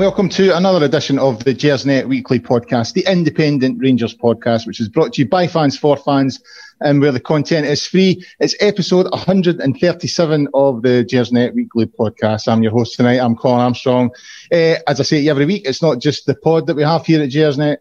Welcome to another edition of the Gersnet Weekly Podcast, the independent Rangers podcast, which is brought to you by fans for fans and where the content is free. It's episode 137 of the Gersnet Weekly Podcast. I'm your host tonight. I'm Colin Armstrong. Uh, as I say every week, it's not just the pod that we have here at Gersnet.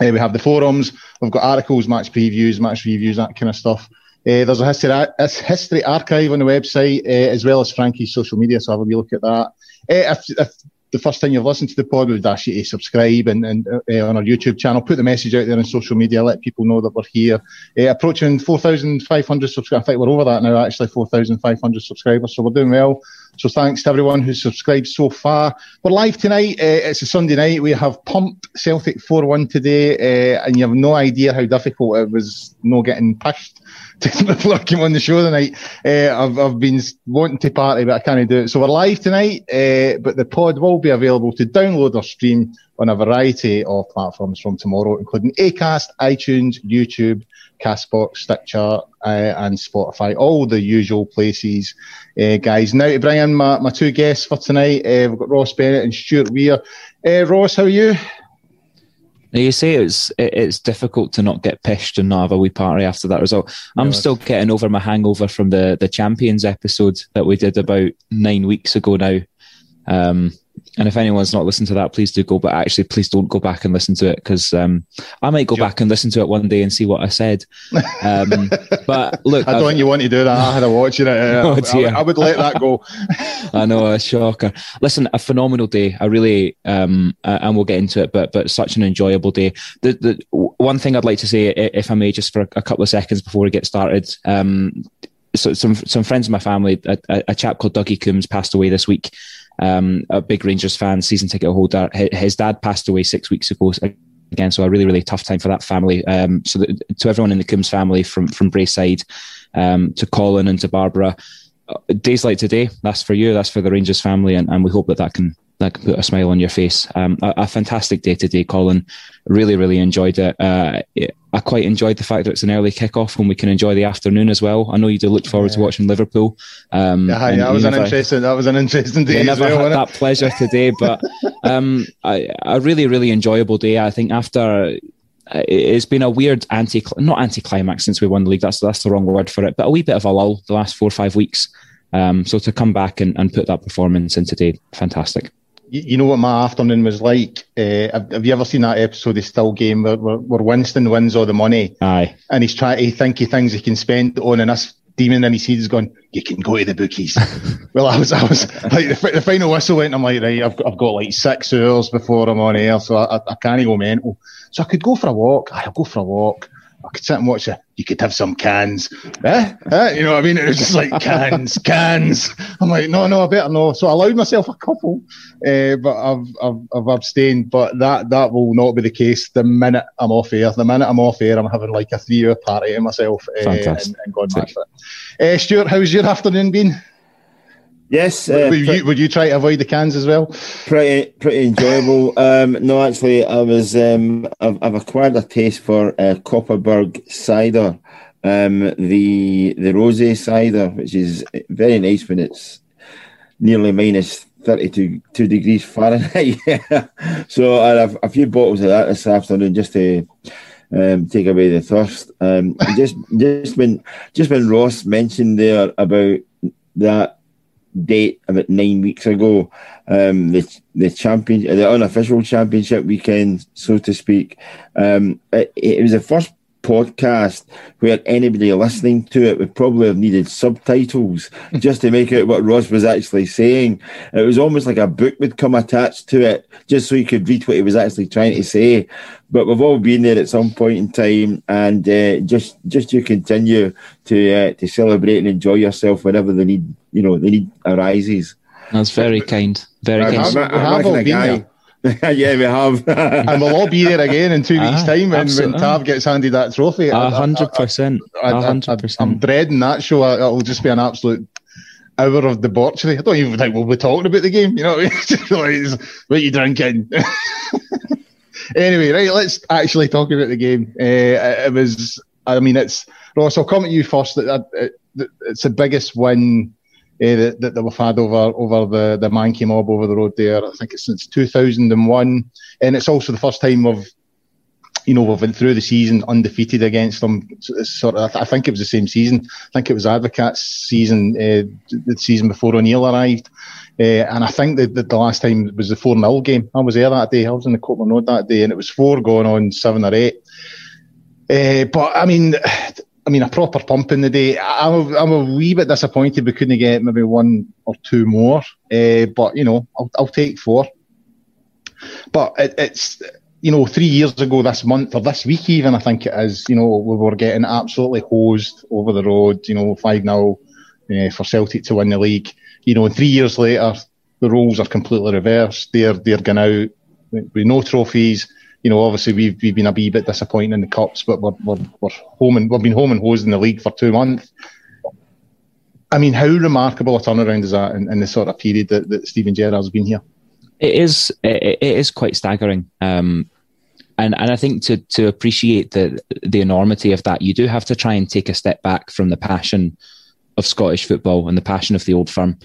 Uh, we have the forums. We've got articles, match previews, match reviews, that kind of stuff. Uh, there's a history, a history archive on the website, as well as Frankie's social media, so have a wee look at that. If, if, the first time you've listened to the pod, we'd ask you to subscribe and, and uh, on our YouTube channel, put the message out there on social media, let people know that we're here. Uh, approaching 4,500 subscribers. I think we're over that now, actually, 4,500 subscribers. So we're doing well. So thanks to everyone who's subscribed so far. We're live tonight. Uh, it's a Sunday night. We have pumped Celtic 4-1 today, uh, and you have no idea how difficult it was no getting pushed before I came on the show tonight. Uh, I've, I've been wanting to party, but I can't do it. So we're live tonight, uh, but the pod will be available to download or stream on a variety of platforms from tomorrow, including Acast, iTunes, YouTube, Castbox, Stitcher, uh, and Spotify. All the usual places, uh, guys. Now to bring in my, my two guests for tonight, uh, we've got Ross Bennett and Stewart Weir. Uh, Ross, how are you? You say it's it's difficult to not get pissed and not have a wee party after that result. I'm yeah, still getting over my hangover from the the champions episode that we did about nine weeks ago now. Um, and if anyone's not listened to that, please do go. But actually, please don't go back and listen to it because um, I might go back and listen to it one day and see what I said. Um, but look, I don't think you want to do that. I had a watch in it. oh, I, I, would let that go. I know a shocker. Listen, a phenomenal day. I really, um, uh, and we'll get into it. But but such an enjoyable day. The the one thing I'd like to say, if I may, just for a couple of seconds before we get started. Um, so some some friends of my family, a, a chap called Dougie Coombs passed away this week um, a big Rangers fan, season ticket holder. His dad passed away six weeks ago again, so a really really tough time for that family. Um, so that, to everyone in the Coombs family, from from Braeside um, to Colin and to Barbara, uh, days like today, that's for you, that's for the Rangers family, and, and we hope that that can that can put a smile on your face. Um, a, a, fantastic day today, Colin. Really, really enjoyed it. Uh, I quite enjoyed the fact that it's an early kickoff and we can enjoy the afternoon as well. I know you do look forward yeah. to watching Liverpool. Um, yeah, yeah that was an interesting. That was an interesting day. never well, had that pleasure today, but um, I, a really, really enjoyable day. I think after uh, it's been a weird anti, not anti-climax since we won the league. That's that's the wrong word for it, but a wee bit of a lull the last four or five weeks. Um, so to come back and, and put that performance in today, fantastic you, know what my afternoon was like. Uh, have, have, you ever seen that episode of Still Game where, where, where, Winston wins all the money? Aye. And he's trying to think of things he can spend on, and this demon in his head is going, "You can go to the bookies." well, I was, I was like, the, the, final whistle went. I'm like, right, I've got, I've got like six hours before I'm on air, so I, I, I can't go mental. So I could go for a walk. I'll go for a walk. I could sit and watch it. You could have some cans. Eh? eh? You know what I mean? It was just like cans, cans. I'm like, no, no, I better no. So I allowed myself a couple, uh, but I've, I've, I've abstained. But that, that will not be the case the minute I'm off air. The minute I'm off air, I'm having like a three hour party in myself uh, and, and going back for it. Uh, Stewart, how's your afternoon been? Yes. Uh, would, you, would you try to avoid the cans as well? Pretty pretty enjoyable. um, no, actually, I was um, I've, I've acquired a taste for uh, Kopparberg cider, um, the the rosé cider, which is very nice when it's nearly minus 32 two degrees Fahrenheit. so I have a few bottles of that this afternoon just to um, take away the thirst. Um, just just when just when Ross mentioned there about that date about nine weeks ago. Um, the the champion, the unofficial championship weekend, so to speak. Um, it, it was the first podcast where anybody listening to it would probably have needed subtitles just to make out what Ross was actually saying. It was almost like a book would come attached to it just so you could read what he was actually trying to say. But we've all been there at some point in time, and uh, just just to continue to uh, to celebrate and enjoy yourself whenever the need you know the need arises. That's very kind. Very I'm, kind. I'm, I'm, I'm a guy. yeah, we have. and we'll all be there again in two weeks' Uh, time when, when. Tav gets handed that trophy. A I- I- hundred percent. I, A I, hundred I, I'm dreading that show. It'll just be an absolute hour of debauchery. I don't even think we'll be talking about the game. You know, what I mean? Just like, it's, what you drinking? anyway, right. Let's actually talk about the game. Uh, it, it was. I mean, it's Ross. I'll come at you first. That that- that it's the biggest win. Uh, that, that, that we've had over over the the Mankey mob over the road there. I think it's since 2001, and it's also the first time we've you know, we've been through the season undefeated against them. Sort of, I think it was the same season. I think it was Advocaat's season, uh, the season before O'Neill arrived. Uh, and I think that the, the last time was the 4 0 game. I was there that day. I was in the Copeland Road that day, and it was four going on seven or eight. Uh, but I mean, I mean, a proper pump in the day. I'm a, I'm a wee bit disappointed we couldn't get maybe one or two more. Uh, but you know, I'll, I'll take four. But it, it's you know, three years ago this month or this week even, I think it is, you know, we were getting absolutely hosed over the road, you know, 5 0 uh, for Celtic to win the league. You know, and three years later, the roles are completely reversed. They're, they're going out with no trophies. You know, obviously we've, we've been a wee bit disappointed in the cups, but we're, we're, we're home and we've been home and hosed in the league for two months. I mean, how remarkable a turnaround is that in, in the sort of period that, that Steven Gerrard's been here? It is. It, it is quite staggering. Um, and and I think to to appreciate the the enormity of that, you do have to try and take a step back from the passion of Scottish football and the passion of the old firm,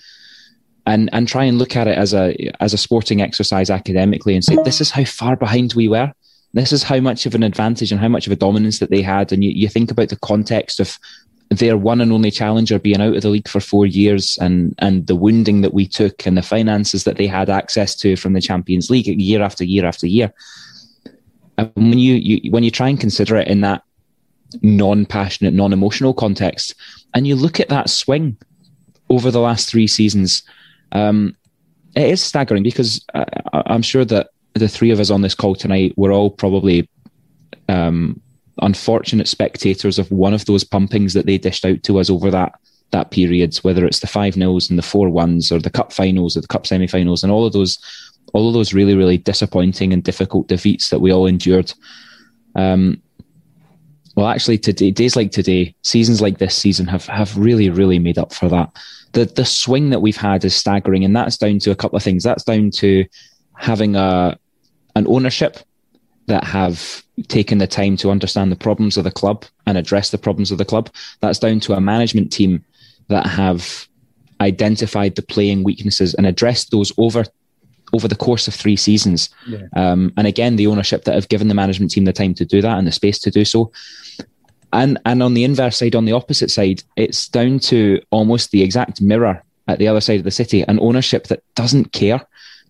and and try and look at it as a as a sporting exercise academically and say this is how far behind we were. This is how much of an advantage and how much of a dominance that they had. And you, you think about the context of their one and only challenger being out of the league for four years and and the wounding that we took and the finances that they had access to from the Champions League year after year after year. And when you, you when you try and consider it in that non-passionate, non-emotional context, and you look at that swing over the last three seasons, um, it is staggering because uh, I'm sure that the three of us on this call tonight were all probably um, unfortunate spectators of one of those pumpings that they dished out to us over that that periods, whether it's the five nils and the four ones, or the cup finals or the cup semi-finals, and all of those, all of those really really disappointing and difficult defeats that we all endured. Um, well, actually, today, days like today, seasons like this season have have really really made up for that. The the swing that we've had is staggering, and that's down to a couple of things. That's down to having a an ownership that have taken the time to understand the problems of the club and address the problems of the club. That's down to a management team that have identified the playing weaknesses and addressed those over over the course of three seasons. Yeah. Um, and again, the ownership that have given the management team the time to do that and the space to do so. And and on the inverse side, on the opposite side, it's down to almost the exact mirror at the other side of the city, an ownership that doesn't care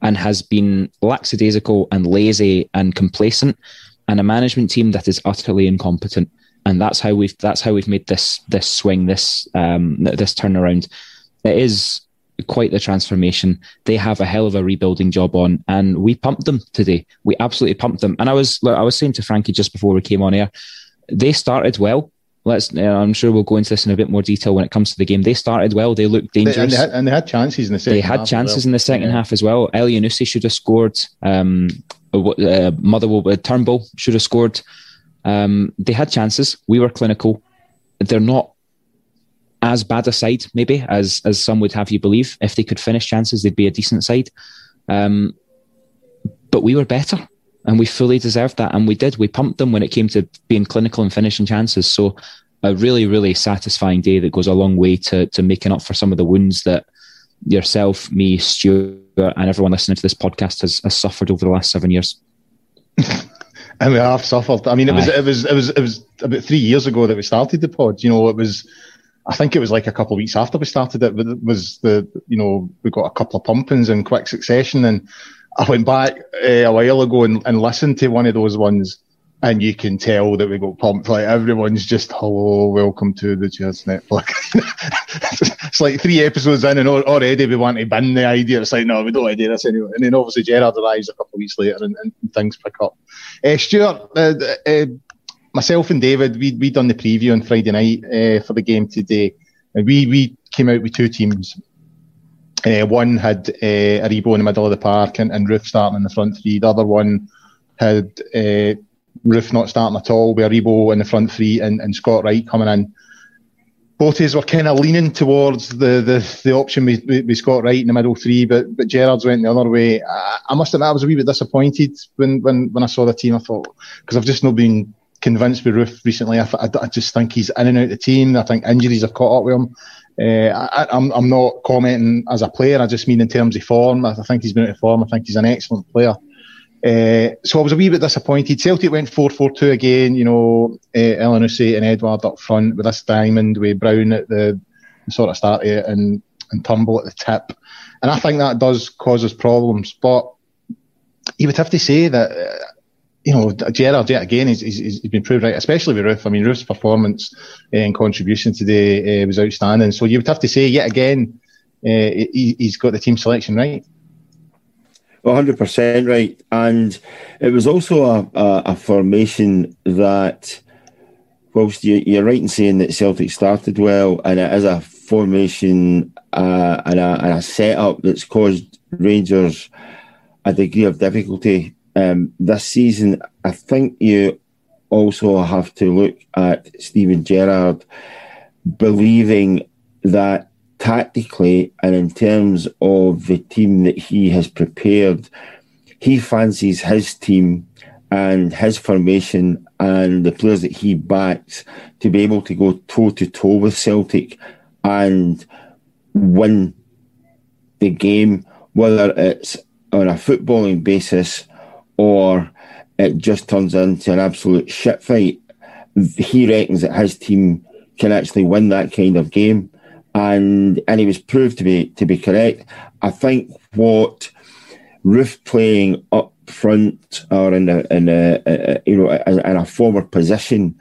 and has been lackadaisical and lazy and complacent, and a management team that is utterly incompetent. And that's how we've that's how we've made this this swing, this um, this turnaround. It is quite the transformation. They have a hell of a rebuilding job on, and we pumped them today. We absolutely pumped them. And I was I was saying to Frankie just before we came on air, they started well. Let's. Uh, I'm sure we'll go into this in a bit more detail when it comes to the game. They started well. They looked They, dangerous. and, they had, and they had chances in the second They had half as chances well. in the second Yeah. half as well. Elyounoussi should have scored. Um, uh, Motherwell uh, Turnbull should have scored. Um, they had chances. We were clinical. They're not as bad a side, maybe as as some would have you believe. If they could finish chances, they'd be a decent side. Um, but we were better, and we fully deserved that, and we did. We pumped them when it came to being clinical and finishing chances. So, a really, really satisfying day that goes a long way to to making up for some of the wounds that yourself, me, Stewart, and everyone listening to this podcast has, has suffered over the last seven years. and we have suffered. I mean, it was Aye. it was it was it was about three years ago that we started the pod. You know, it was. I think it was like a couple of weeks after we started it. But it was the you know we got a couple of pumpings in quick succession, and I went back uh, a while ago and, and listened to one of those ones, and you can tell that we got pumped. Like everyone's just hello, welcome to the Cheers Netflix. it's like three episodes in, and already we want to bin the idea. It's like no, we don't want to do this anyway. And then obviously Gerrard arrives a couple of weeks later, and, and things pick up. Uh, Stewart, uh, uh, myself and David, we we done the preview on Friday night uh, for the game today, and we we came out with two teams. Uh, one had uh, Aribo in the middle of the park and, and Roofe starting in the front three. The other one had uh, Roofe not starting at all, with Aribo in the front three and, and Scott Wright coming in. Both were kind of leaning towards the, the, the option with, with, Scott Wright in the middle three, but but Gerrard's went the other way. I, I must admit, I was a wee bit disappointed when, when, when I saw the team. I thought, because I've just not been convinced with Roofe recently. I, I, I, just think he's in and out of the team. I think injuries have caught up with him. Uh, I, am I'm, I'm not commenting as a player. I just mean in terms of form. I think he's been out of form. I think he's an excellent player. Uh, so I was a wee bit disappointed. Celtic went 4-4-2 again. You know, uh, Elyounoussi and Edouard up front with this diamond with Brown at the, the sort of start it and and Turnbull at the tip. And I think that does cause us problems. But you would have to say that you know, Gerrard yet again, he's, he's, he's been proved right, especially with Roofe. I mean, Roofe's performance uh, and contribution today uh, was outstanding. So you would have to say yet again, uh, he, has got the team selection right. 100% right. And it was also a, a, a formation that, whilst you, are right in saying that Celtic started well, and it is a formation uh, and, a, and a setup that's caused Rangers a degree of difficulty um, this season, I think you also have to look at Steven Gerrard believing that tactically and in terms of the team that he has prepared, he fancies his team and his formation and the players that he backs to be able to go toe to toe with Celtic and win the game, whether it's on a footballing basis or it just turns into an absolute shit fight. He reckons that his team can actually win that kind of game, and and he was proved to be to be correct. I think what Roofe playing up front or in a, in a, a you know in a forward position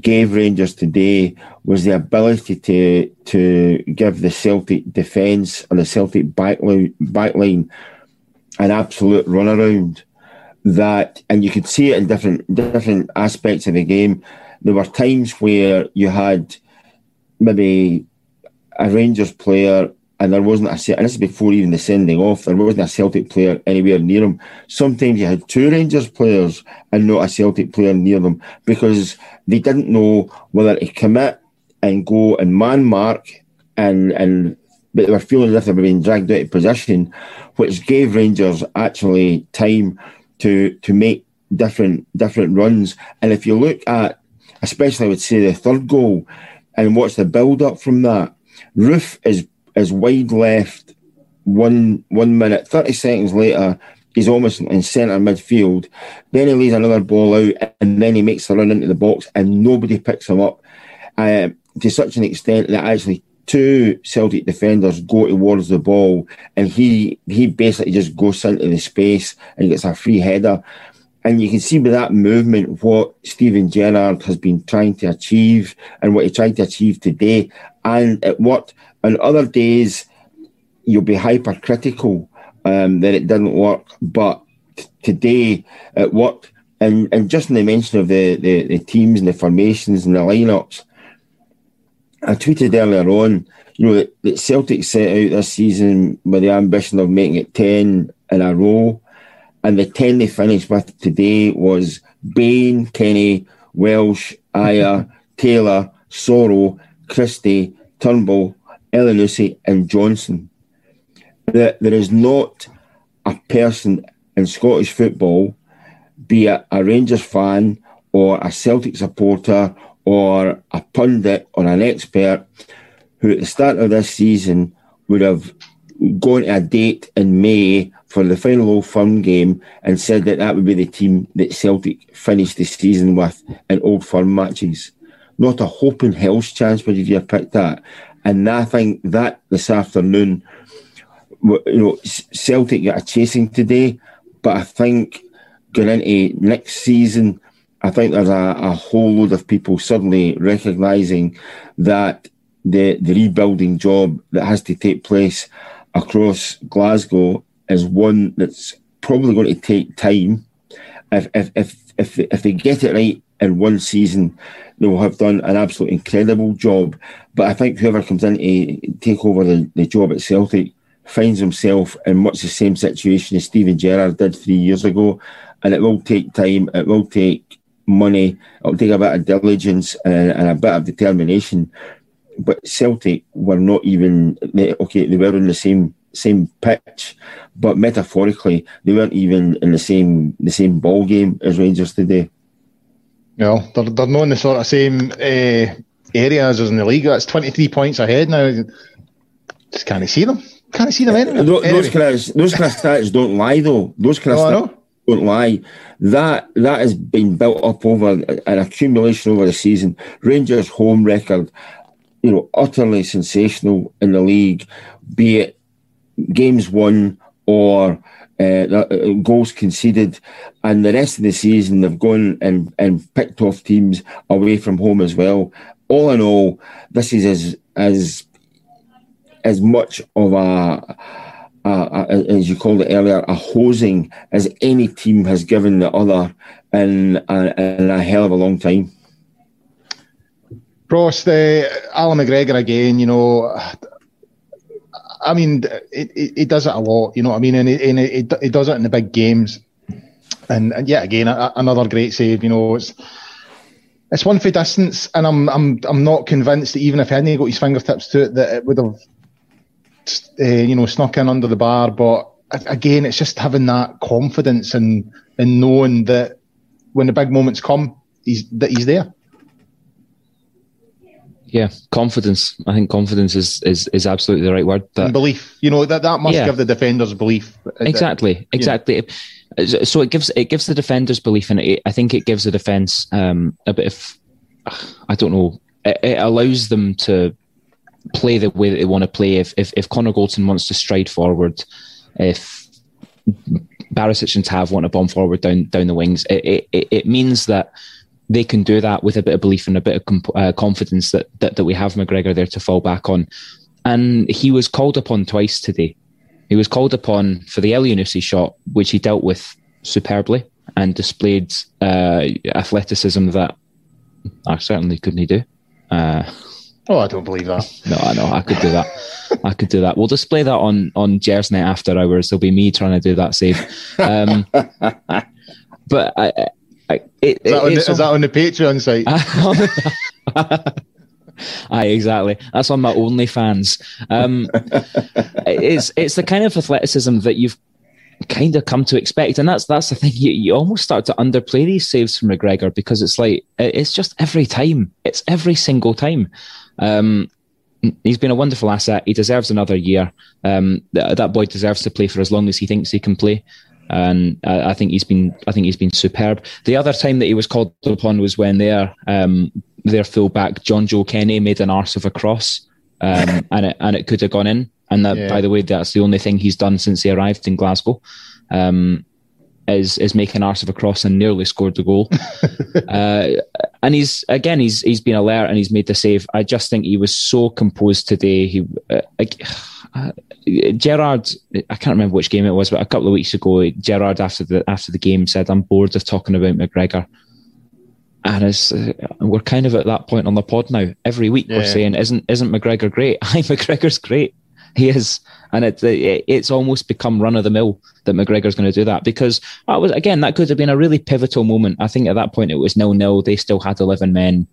gave Rangers today was the ability to to give the Celtic defence and the Celtic backline backline an absolute runaround that, and you could see it in different different aspects of the game. There were times where you had maybe a Rangers player and there wasn't a and this is before even the sending off. There wasn't a Celtic player anywhere near them. Sometimes you had two Rangers players and not a Celtic player near them because they didn't know whether to commit and go and man mark and and but they were feeling as if they were being dragged out of position, which gave Rangers actually time to to make different different runs. And if you look at, especially I would say the third goal, and what's the build up from that? Roofe is is wide left one one minute, thirty seconds later. He's almost in centre midfield. Then he lays another ball out, and then he makes a run into the box, and nobody picks him up. Uh, to such an extent that actually two Celtic defenders go towards the ball, and he he basically just goes into the space and gets a free header. And you can see with that movement what Steven Gerrard has been trying to achieve and what he tried to achieve today. And at what on other days you'll be hypercritical um, that it didn't work, but t- today it worked. And and just in the mention of the, the, the teams and the formations and the lineups, I tweeted earlier on, you know, that, Celtic set out this season with the ambition of making it 10 in a row. And the 10 they finished with today was Bain, Kenny, Welsh, Ajer, Taylor, Soro, Christie, Turnbull, Elyounoussi, and Johnston. That there is not a person in Scottish football, be it a Rangers fan or a Celtic supporter or a pundit or an expert who at the start of this season would have gone to a date in May for the final Old Firm game and said that that would be the team that Celtic finished the season with in Old Firm matches. Not a hope in hell's chance would you have picked that. And I think that this afternoon, you know, Celtic got a chasing today, but I think going into next season, I think there's a, a whole load of people suddenly recognising that the, the rebuilding job that has to take place across Glasgow is one that's probably going to take time. If if if if, if they get it right in one season, they will have done an absolute incredible job. But I think whoever comes in to take over the, the job at Celtic finds himself in much the same situation as Steven Gerrard did three years ago. And it will take time, it will take money, it'll take a bit of diligence and, and a bit of determination. But Celtic were not even, okay, they were in the same same pitch, but metaphorically, they weren't even in the same the same ball game as Rangers today. No, they're, they're not in the sort of same uh, areas as in the league. That's 23 points ahead now. Just can't see them. Can't see them anywhere. Those, anyway. those kind of those kind of stats don't lie though. Those kind of stats don't lie. That that has been built up over an accumulation over the season. Rangers' home record, you know, utterly sensational in the league, be it games won or uh, uh, goals conceded, and the rest of the season they've gone and, and picked off teams away from home as well. All in all, this is as as as much of a, Uh, uh, a, a as you called it earlier, a hosing as any team has given the other in a, in a hell of a long time. Ross, the Allan McGregor again. You know, I mean, it, does it a lot, you know what I mean? And, it, does it in the big games. And, and yet again, a, another great save, you know, it's, it's one for distance, and I'm I'm I'm not convinced that even if he hadn't got his fingertips to it, that it would have, uh, you know, snuck in under the bar. But again, it's just having that confidence and and knowing that when the big moments come, he's that he's there yeah, confidence. I think confidence is is, is absolutely the right word. That, belief. You know that that must yeah. give the defenders belief. Exactly, exactly. So it gives it gives the defenders belief, and it, I think it gives the defense um, a bit of I don't know. It, it, allows them to play the way that they want to play. If if, if Connor Goldson wants to stride forward, if Barisic and Tav want to bomb forward down down the wings, it, it, it means that they can do that with a bit of belief and a bit of comp- uh, confidence that, that that we have McGregor there to fall back on. And he was called upon twice today. He was called upon for the Elyounoussi shot, which he dealt with superbly and displayed uh, athleticism that I certainly couldn't do. Uh, oh, I don't believe that. No, I know I could do that. I could do that. We'll display that on on Gersnet after hours. There'll be me trying to do that save. Um, but I, it, is, that on the, is that on the Patreon site? Aye, exactly. That's on my OnlyFans. Um, it's it's the kind of athleticism that you've kind of come to expect, and that's that's the thing. You, you almost start to underplay these saves from McGregor because it's like it's just every time. It's every single time. Um, he's been a wonderful asset. He deserves another year. Um, that, that boy deserves to play for as long as he thinks he can play and I, I, think he's been I think he's been superb. The other time that he was called upon was when their um, their fullback Jonjoe Kenny made an arse of a cross, um, and it and it could have gone in. And that, yeah. by the way, that's the only thing he's done since he arrived in Glasgow. Um, is is make an arse of a cross and nearly scored the goal. uh, and he's again he's he's been alert and he's made the save. I just think he was so composed today. He uh, uh, Gerrard, I can't remember which game it was, but a couple of weeks ago, Gerrard after the after the game said, "I'm bored of talking about McGregor." And it's, uh, we're kind of at that point on the pod now. Every week yeah. we're saying, "Isn't isn't McGregor great?" Hi, McGregor's great. He is, and it, it it's almost become run of the mill that McGregor's going to do that because I was again that could have been a really pivotal moment. I think at that point it was nil nil. They still had eleven men.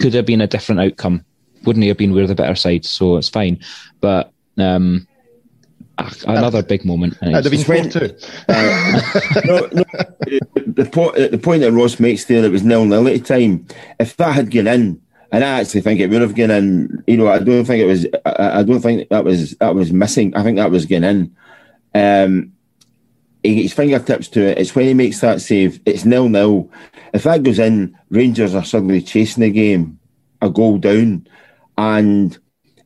Could have been a different outcome. Wouldn't he have been we're the better side? So it's fine. But um, another uh, big moment. That'd have been too. Uh, no, no, the, point, the point that Ross makes there, it was nil nil at the time. If that had gone in, and I actually think it would have gone in. You know, I don't think it was. I, I don't think that was that was missing. I think that was going in. Um, he gets fingertips to it. It's when he makes that save. It's nil nil. If that goes in, Rangers are suddenly chasing the game, a goal down, and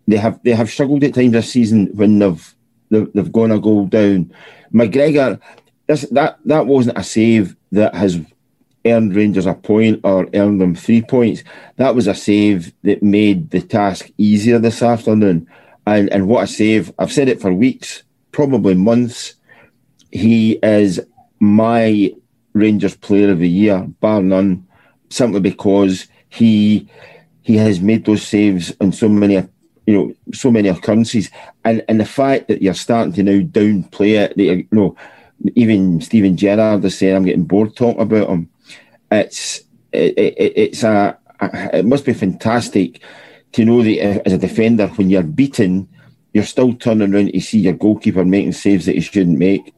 they have they have struggled at times this season when they've they've, they've gone a goal down. McGregor, this, that that wasn't a save that has earned Rangers a point or earned them three points. That was a save that made the task easier this afternoon. And and what a save! I've said it for weeks, probably months. He is my Rangers Player of the Year, bar none, simply because he he has made those saves on so many you know, so many occurrences, and and the fact that you're starting to now downplay it, that you know, even Steven Gerrard is saying I'm getting bored talking about him. It's it, it, it's a it must be fantastic to know that as a defender, when you're beaten, you're still turning around to see your goalkeeper making saves that he shouldn't make.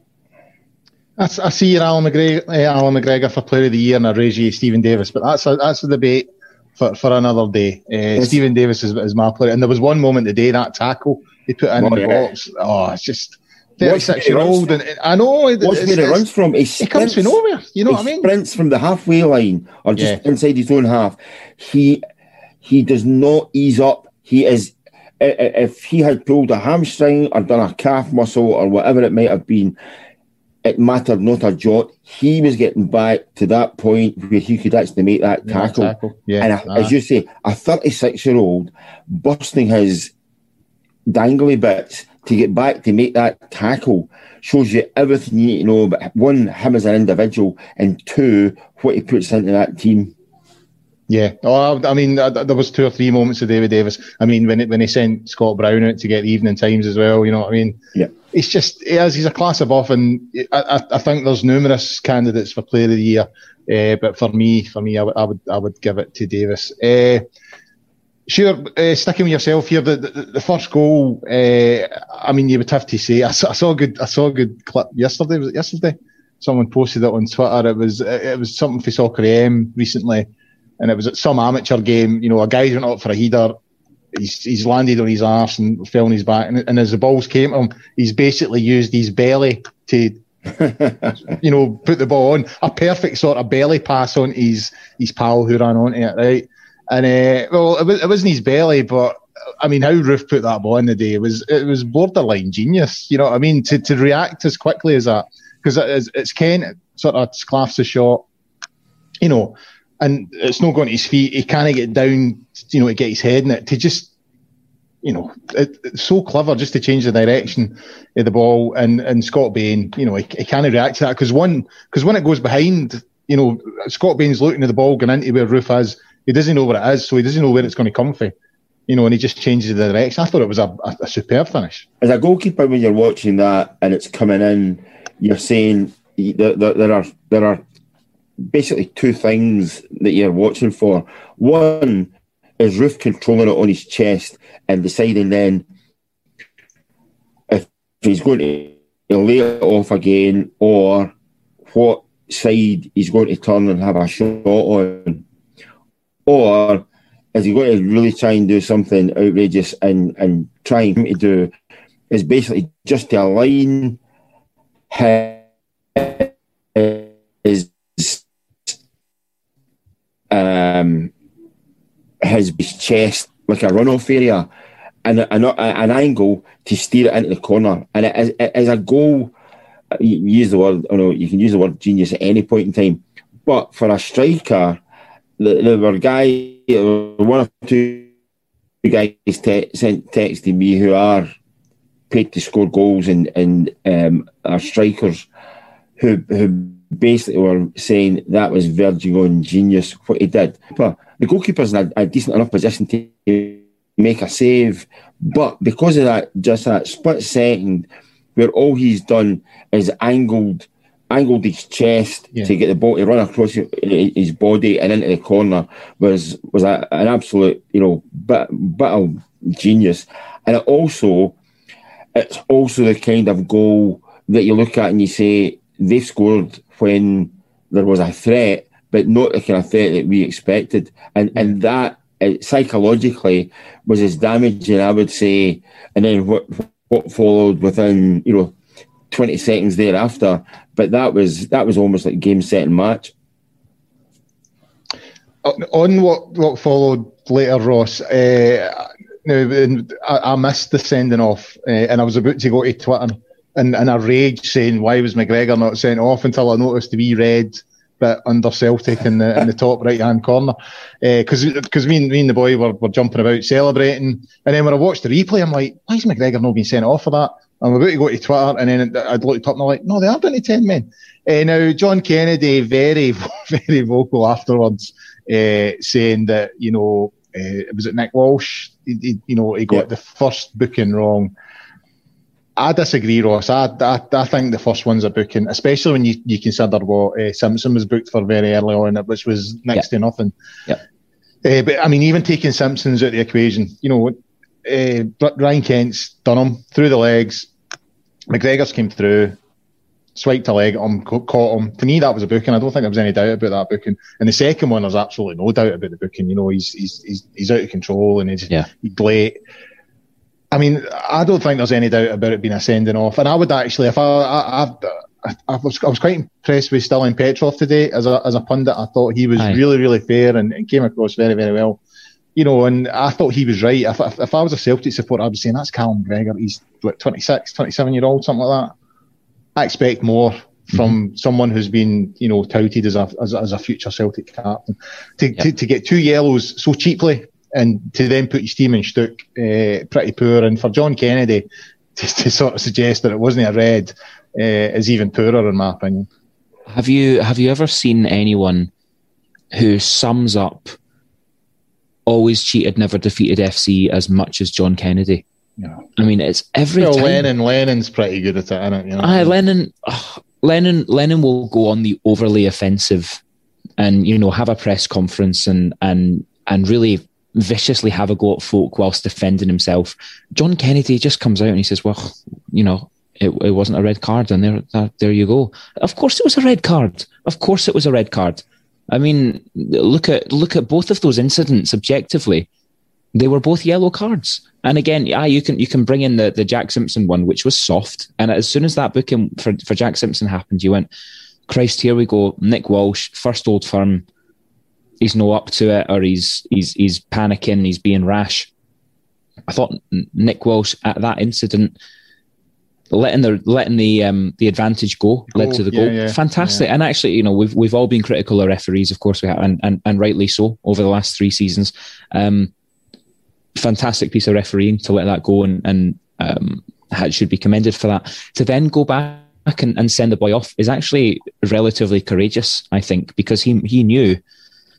I, I see your Allan McGregor, uh, Allan McGregor for Player of the Year and I raise you Steven Davis, but that's a, that's a debate for, for another day. Uh, Steven Davis is, is my player, and there was one moment today that tackle he put in, oh, the yeah. box. Oh, it's just. 36 year old, and I know. What's where it runs from? He, sprints, comes from nowhere. You know what I mean? Sprints from the halfway line or just yeah. inside his own half. He he does not ease up. He is. If he had pulled a hamstring or done a calf muscle or whatever it might have been, it mattered not a jot. He was getting back to that point where he could actually make that tackle. Yeah, tackle. Yeah, and a, as you say, a 36 year old busting his dangly bits to get back to make that tackle shows you everything you need to know about one, him as an individual, and two, what he puts into that team. Yeah, oh, I mean, there was two or three moments of David Davis. I mean, when it, when he sent Scott Brown out to get the evening times as well, you know what I mean? Yeah. It's just, he is, he's a class above, and I, I think there's numerous candidates for Player of the Year. Uh, but for me, for me, I, w- I would I would give it to Davis. Uh, sure, uh, sticking with yourself here, the, the, the first goal. I mean, you would have to say I saw, I saw, a good I saw a good clip yesterday. Was it yesterday? Someone posted it on Twitter. It was it was something for Soccer AM recently and it was at some amateur game. You know, a guy went up for a header. He's, he's landed on his arse and fell on his back. And, and as the balls came to him, he's basically used his belly to, you know, put the ball on. A perfect sort of belly pass on his, his pal who ran onto it, right? And, uh, well, it, was, it wasn't his belly, but I mean, how Roofe put that ball in the day was, it was borderline genius. You know what I mean? To, to react as quickly as that. Because it's, it's Kent sort of sclaffs the shot, you know, and it's not going to his feet. He can't get down, you know, to get his head in it. To just, you know, it, it's so clever just to change the direction of the ball. And and Scott Bain, you know, he, he can't react to that because one, because when it goes behind, you know, Scott Bain's looking at the ball going into where Roofe is. He doesn't know where it is, so he doesn't know where it's going to come from. You know, and he just changes the direction. I thought it was a, a, a superb finish. As a goalkeeper, when you're watching that and it's coming in, you're saying there, there, there are there are basically two things that you're watching for. One is Roofe controlling it on his chest and deciding then if he's going to lay it off again or what side he's going to turn and have a shot on. Or is he going to really try and do something outrageous and, and trying to do is basically just to align his um, his chest like a runoff area and an, an angle to steer it into the corner. And it is, it is a goal. You use the word, I know you can use the word genius at any point in time, but for a striker, there were guys, one or two guys te- sent texting me who are paid to score goals and and um, are strikers who who basically were saying that was verging on genius what he did. But the goalkeeper's in a, a decent enough position to make a save, but because of that, just that split second where all he's done is angled angled his chest yeah. to get the ball to run across his body and into the corner was was a, an absolute you know bit, bit of genius, and it also it's also the kind of goal that you look at and you say they've scored when there was a threat, but not the kind of threat that we expected. And and that uh, psychologically was as damaging, I would say. And then what what followed within you know twenty seconds thereafter, but that was that was almost like game set and match. On what what followed later, Ross. Uh, now, I, I missed the sending off, uh, and I was about to go to Twitter and in a rage saying why was McGregor not sent off until I noticed the wee red bit under Celtic in the in the top right hand corner because uh, because me, and, me and the boy were, were jumping about celebrating and then when I watched the replay I'm like why is McGregor not being sent off for that I'm about to go to Twitter and then I'd looked up and I'm like no they are down to 10 men uh, now John Kennedy very very vocal afterwards uh, saying that you know uh, was it Nick Walsh? He, he, you know, he got the first booking wrong. I disagree, Ross. I, I, I think the first one's a booking, especially when you, you consider what uh, Simpson was booked for very early on, which was next to nothing. Yeah. Uh, but I mean, even taking Simpson's out of the equation, you know, uh, Ryan Kent's done him through the legs. McGregor's came through, swiped a leg at him, caught him. To me, that was a booking. I don't think there was any doubt about that booking. And the second one, there's absolutely no doubt about the booking. You know, he's he's he's, he's out of control and he's, yeah. he's late. I mean, I don't think there's any doubt about it being a sending off. And I would actually, if I, I, I, I was, I was quite impressed with Stiliyan Petrov today as a, as a pundit. I thought he was Aye. really, really fair and, and, came across very, very well. You know, and I thought he was right. If, if, if I was a Celtic supporter, I'd be saying that's Callum McGregor. He's what, 26, 27 year old, something like that. I expect more from mm-hmm. someone who's been, you know, touted as a, as, as a future Celtic captain. To, yep. to, to get two yellows so cheaply and to then put his team in Stoke uh, pretty poor. And for John Kennedy to, to, sort of suggest that it wasn't a red uh, is even poorer, in my opinion. Have you have you ever seen anyone who sums up always cheated, never defeated FC as much as John Kennedy? Yeah. I mean, it's every well, time. Lennon, Lennon's pretty good at it, isn't it? You know? Aye, Lennon, oh, Lennon, Lennon will go on the overly offensive, and you know, have a press conference and and and really viciously have a go at folk whilst defending himself. John Kennedy just comes out and he says, "Well, you know, it, it wasn't a red card, and there, that, there you go. Of course, it was a red card. Of course, it was a red card. I mean, look at look at both of those incidents objectively. They were both yellow cards. And again, yeah, you can you can bring in the, the Jack Simpson one, which was soft. And as soon as that booking for, for Jack Simpson happened, you went, Christ, here we go. Nick Walsh, first old firm, he's no up to it or he's he's he's panicking, he's being rash. I thought Nick Walsh at that incident letting the letting the um the advantage go led to the goal. Yeah, Fantastic. Yeah. And actually, you know, we've we've all been critical of referees, of course we have, and, and, and rightly so over the last three seasons. Um fantastic piece of refereeing to let that go and and um should be commended for that. To then go back and, and send the boy off is actually relatively courageous, I think, because he he knew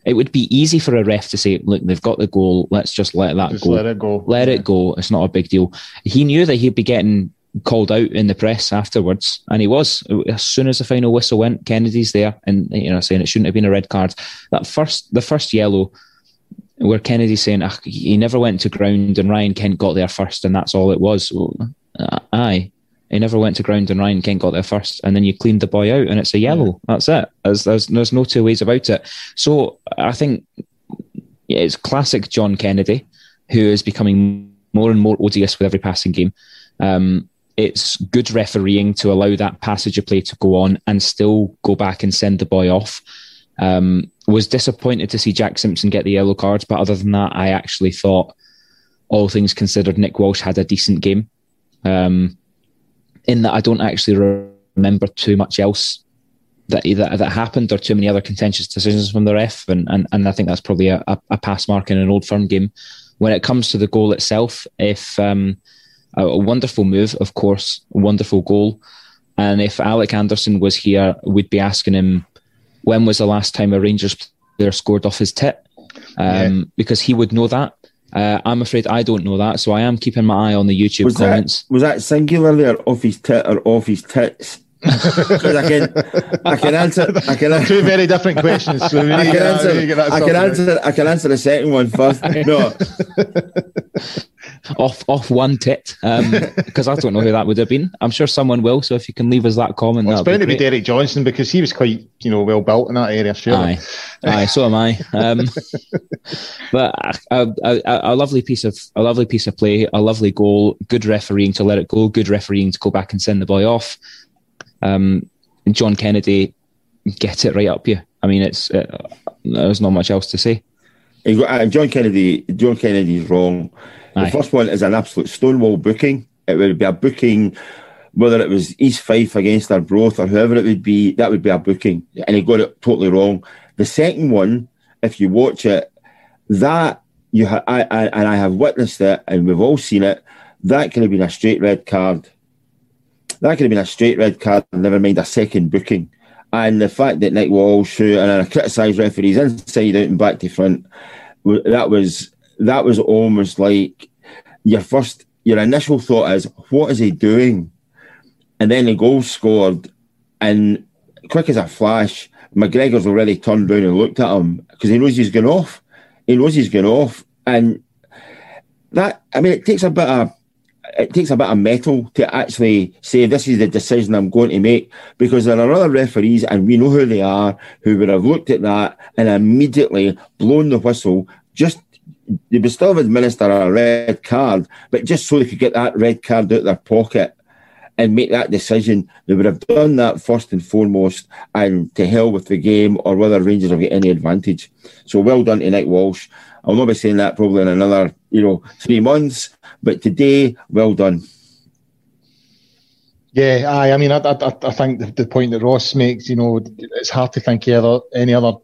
it would be easy for a ref to say, look, they've got the goal. Let's just let that just go. Let it go. Let yeah. it go. It's not a big deal. He knew that he'd be getting called out in the press afterwards, and he was. As soon as the final whistle went, Kennedy's there, and you know, saying it shouldn't have been a red card. That first, the first yellow, where Kennedy's saying ah, he never went to ground, and Ryan Kent got there first, and that's all it was. Well, uh, aye, he never went to ground and Ryan Kent got there first, and then you cleaned the boy out, and it's a yellow. That's it. There's, there's, there's no two ways about it. So I think it's classic John Kennedy, who is becoming more and more odious with every passing game. Um, it's good refereeing to allow that passage of play to go on and still go back and send the boy off. Um, was disappointed to see Jack Simpson get the yellow cards, but other than that, I actually thought, all things considered, Nick Walsh had a decent game. Um, in that I don't actually remember too much else that that, that happened or too many other contentious decisions from the ref, and and, and I think that's probably a, a pass mark in an old firm game. When it comes to the goal itself, if um, a, a wonderful move, of course, wonderful goal, and if Alec Anderson was here, we'd be asking him when was the last time a Rangers player scored off his tit, um, yeah. because he would know that. Uh, I'm afraid I don't know that, so I am keeping my eye on the YouTube was comments. That, was that singularly or off his tit or off his tits? Because I can, I can answer. I can two very different questions. So I can answer. I can answer. I can answer the second one first. No, off off one tit because um, I don't know who that would have been. I'm sure someone will. So if you can leave us that comment, well, it's bound to be Derek Johnstone because he was quite you know well built in that area. Sure. Aye, aye. So am I. Um, but a, a, a, lovely piece of a lovely piece of play, a lovely goal, good refereeing to let it go, good refereeing to go back and send the boy off. Um, John Kennedy get it right up you. I mean, it's uh, there's not much else to say. John Kennedy, John Kennedy's wrong. The first one is an absolute stonewall booking. It would be a booking, whether it was East Fife against Arbroath or whoever it would be, that would be a booking. And he got it totally wrong. The second one, if you watch it, that you ha- I, I, and I have witnessed it, and we've all seen it. That could have been a straight red card. That could have been a straight red card, never mind a second booking. And the fact that Nick Walsh, and I criticised referees inside out and back to front, that was that was almost like your first, your initial thought is, what is he doing? And then the goal scored, and quick as a flash, McGregor's already turned around and looked at him because he knows he's going off. He knows he's going off, and that I mean, it takes a bit of it takes a bit of metal to actually say this is the decision I'm going to make because there are other referees and we know who they are who would have looked at that and immediately blown the whistle just they would still have administered a red card, but just so they could get that red card out of their pocket and make that decision, they would have done that first and foremost and to hell with the game or whether Rangers will get any advantage. So well done to Nick Walsh. I'll not be saying that probably in another, you know, three months, but today, well done. Yeah, I, I mean, I, I, I think the, the, point that Ross makes, you know, it's hard to think of any other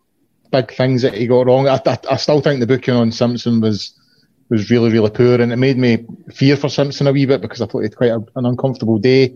big things that he got wrong. I, I, I still think the booking on Simpson was was really, really poor, and it made me fear for Simpson a wee bit because I thought he had quite a, an uncomfortable day.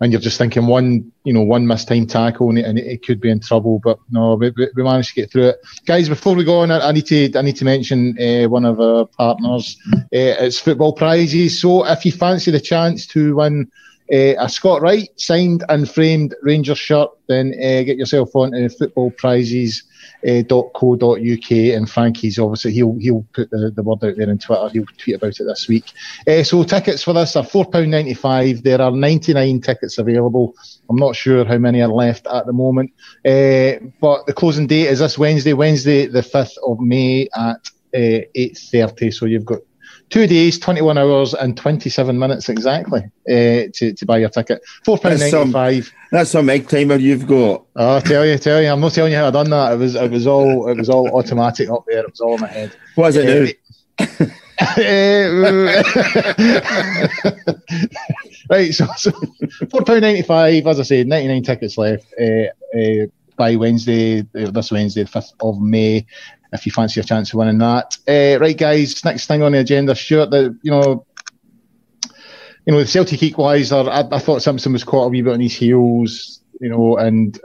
And you're just thinking one, you know, one missed time tackle and it, and it could be in trouble. But no, we, we, managed to get through it, guys. Before we go on, I, I need to I need to mention uh, one of our partners. Uh, it's football prizes. So if you fancy the chance to win uh, a Scott Wright signed and framed Rangers shirt, then get yourself on to football prizes .co.uk and Frankie's obviously he'll he'll put the, the word out there on Twitter. He'll tweet about it this week. Uh, so tickets for this are four pound ninety five. There are ninety nine tickets available. I'm not sure how many are left at the moment, uh, but the closing date is this Wednesday, Wednesday the fifth of May at uh, eight thirty. So you've got two days, 21 hours, and 27 minutes exactly uh, to, to buy your ticket. £4.95. That's some egg timer you've got. Oh, I tell you, tell you, I'm not telling you how I done that. It was, it was all, it was all automatic up there. It was all in my head. What is it uh, now? right, so, so four pound ninety five. As I said, ninety nine tickets left uh, uh, by Wednesday, this Wednesday, the fifth of May if you fancy a chance of winning that. Uh, right, guys, next thing on the agenda, Stewart, you know, you know, the Celtic equaliser, I, I thought Simpson was caught a wee bit on his heels, you know, and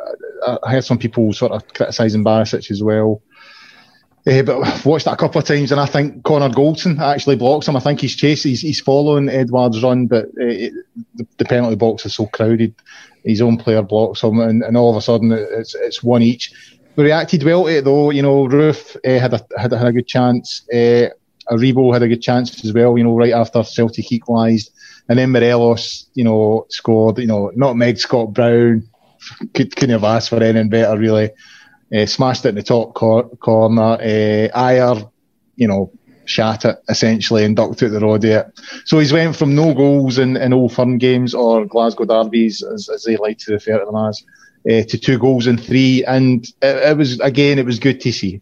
I, I heard some people sort of criticising Barisic as well. Uh, but I've watched that a couple of times, and I think Connor Goldson actually blocks him. I think he's chasing, he's, he's following Edouard's run, but uh, it, the, the, penalty box is so crowded. His own player blocks him, and, and all of a sudden it's it's one each we reacted well to it though. You know, Roofe uh, had, a, had, a, had a good chance. Uh, Aribo had a good chance as well. You know, right after Celtic equalised, and then Morelos, you know, scored. You know, nutmeg Scott Brown. Could, couldn't have asked for anything better, really. Uh, smashed it in the top cor- corner. Uh, Ajer, you know, shat it essentially and ducked out the road there. So he's went from no goals in, in Old Firm games or Glasgow derbies, as, as they like to refer to them as, uh, to two goals in three, and it, it, was again it was good to see.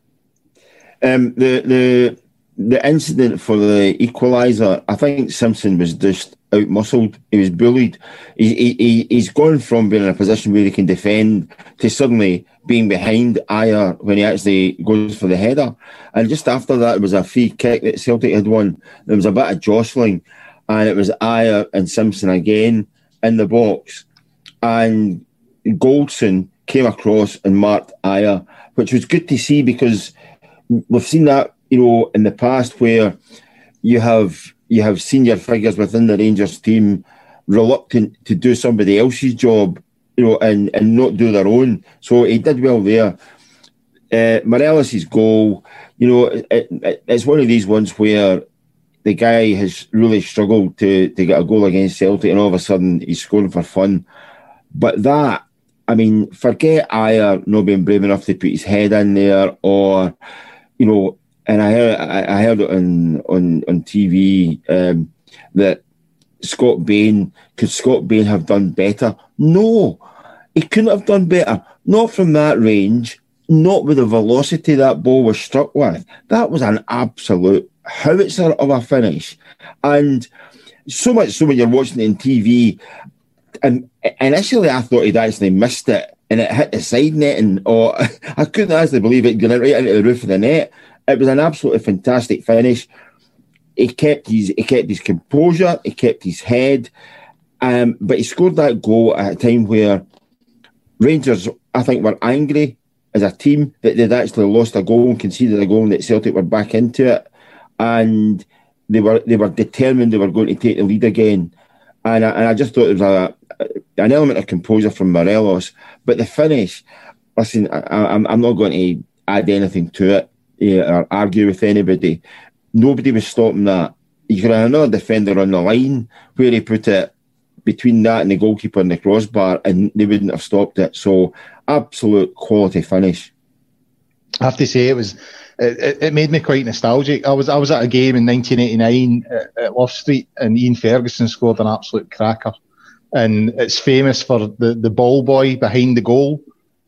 Um, the the the incident for the equaliser, I think Simpson was just out muscled. He was bullied. He, he, he's gone from being in a position where he can defend to suddenly being behind Ajer when he actually goes for the header. And just after that, it was a free kick that Celtic had won. There was a bit of jostling, and it was Ajer and Simpson again in the box. And Goldson came across and marked Ajer, which was good to see because we've seen that you know in the past where you have you have senior figures within the Rangers team reluctant to do somebody else's job, you know, and and not do their own. So he did well there. Uh, Morelos' goal, you know, it, it, it's one of these ones where the guy has really struggled to to get a goal against Celtic, and all of a sudden he's scoring for fun. But that I mean, forget Ajer not being brave enough to put his head in there, or you know, and I heard I heard it on on on TV um, that Scott Bain could Scott Bain have done better? No, he couldn't have done better. Not from that range. Not with the velocity that ball was struck with. That was an absolute howitzer of a finish, and so much so when you're watching it in TV, and initially I thought he'd actually missed it and it hit the side net and oh I couldn't actually believe it going right into the roof of the net. It was an absolutely fantastic finish. He kept his he kept his composure, he kept his head, um, but he scored that goal at a time where Rangers, I think, were angry as a team that they'd actually lost a goal and conceded a goal and that Celtic were back into it. and they were they were determined they were going to take the lead again. And I, and I just thought it was a, an element of composure from Morelos, but the finish. Listen, I, I'm I'm not going to add anything to it yeah, or argue with anybody. Nobody was stopping that. You could have another defender on the line where he put it between that and the goalkeeper and the crossbar, and they wouldn't have stopped it. So, absolute quality finish. I have to say, it was it, it, made me quite nostalgic. I was I was at a game in 1989 at, at Love Street, and Ian Ferguson scored an absolute cracker, and it's famous for the the ball boy behind the goal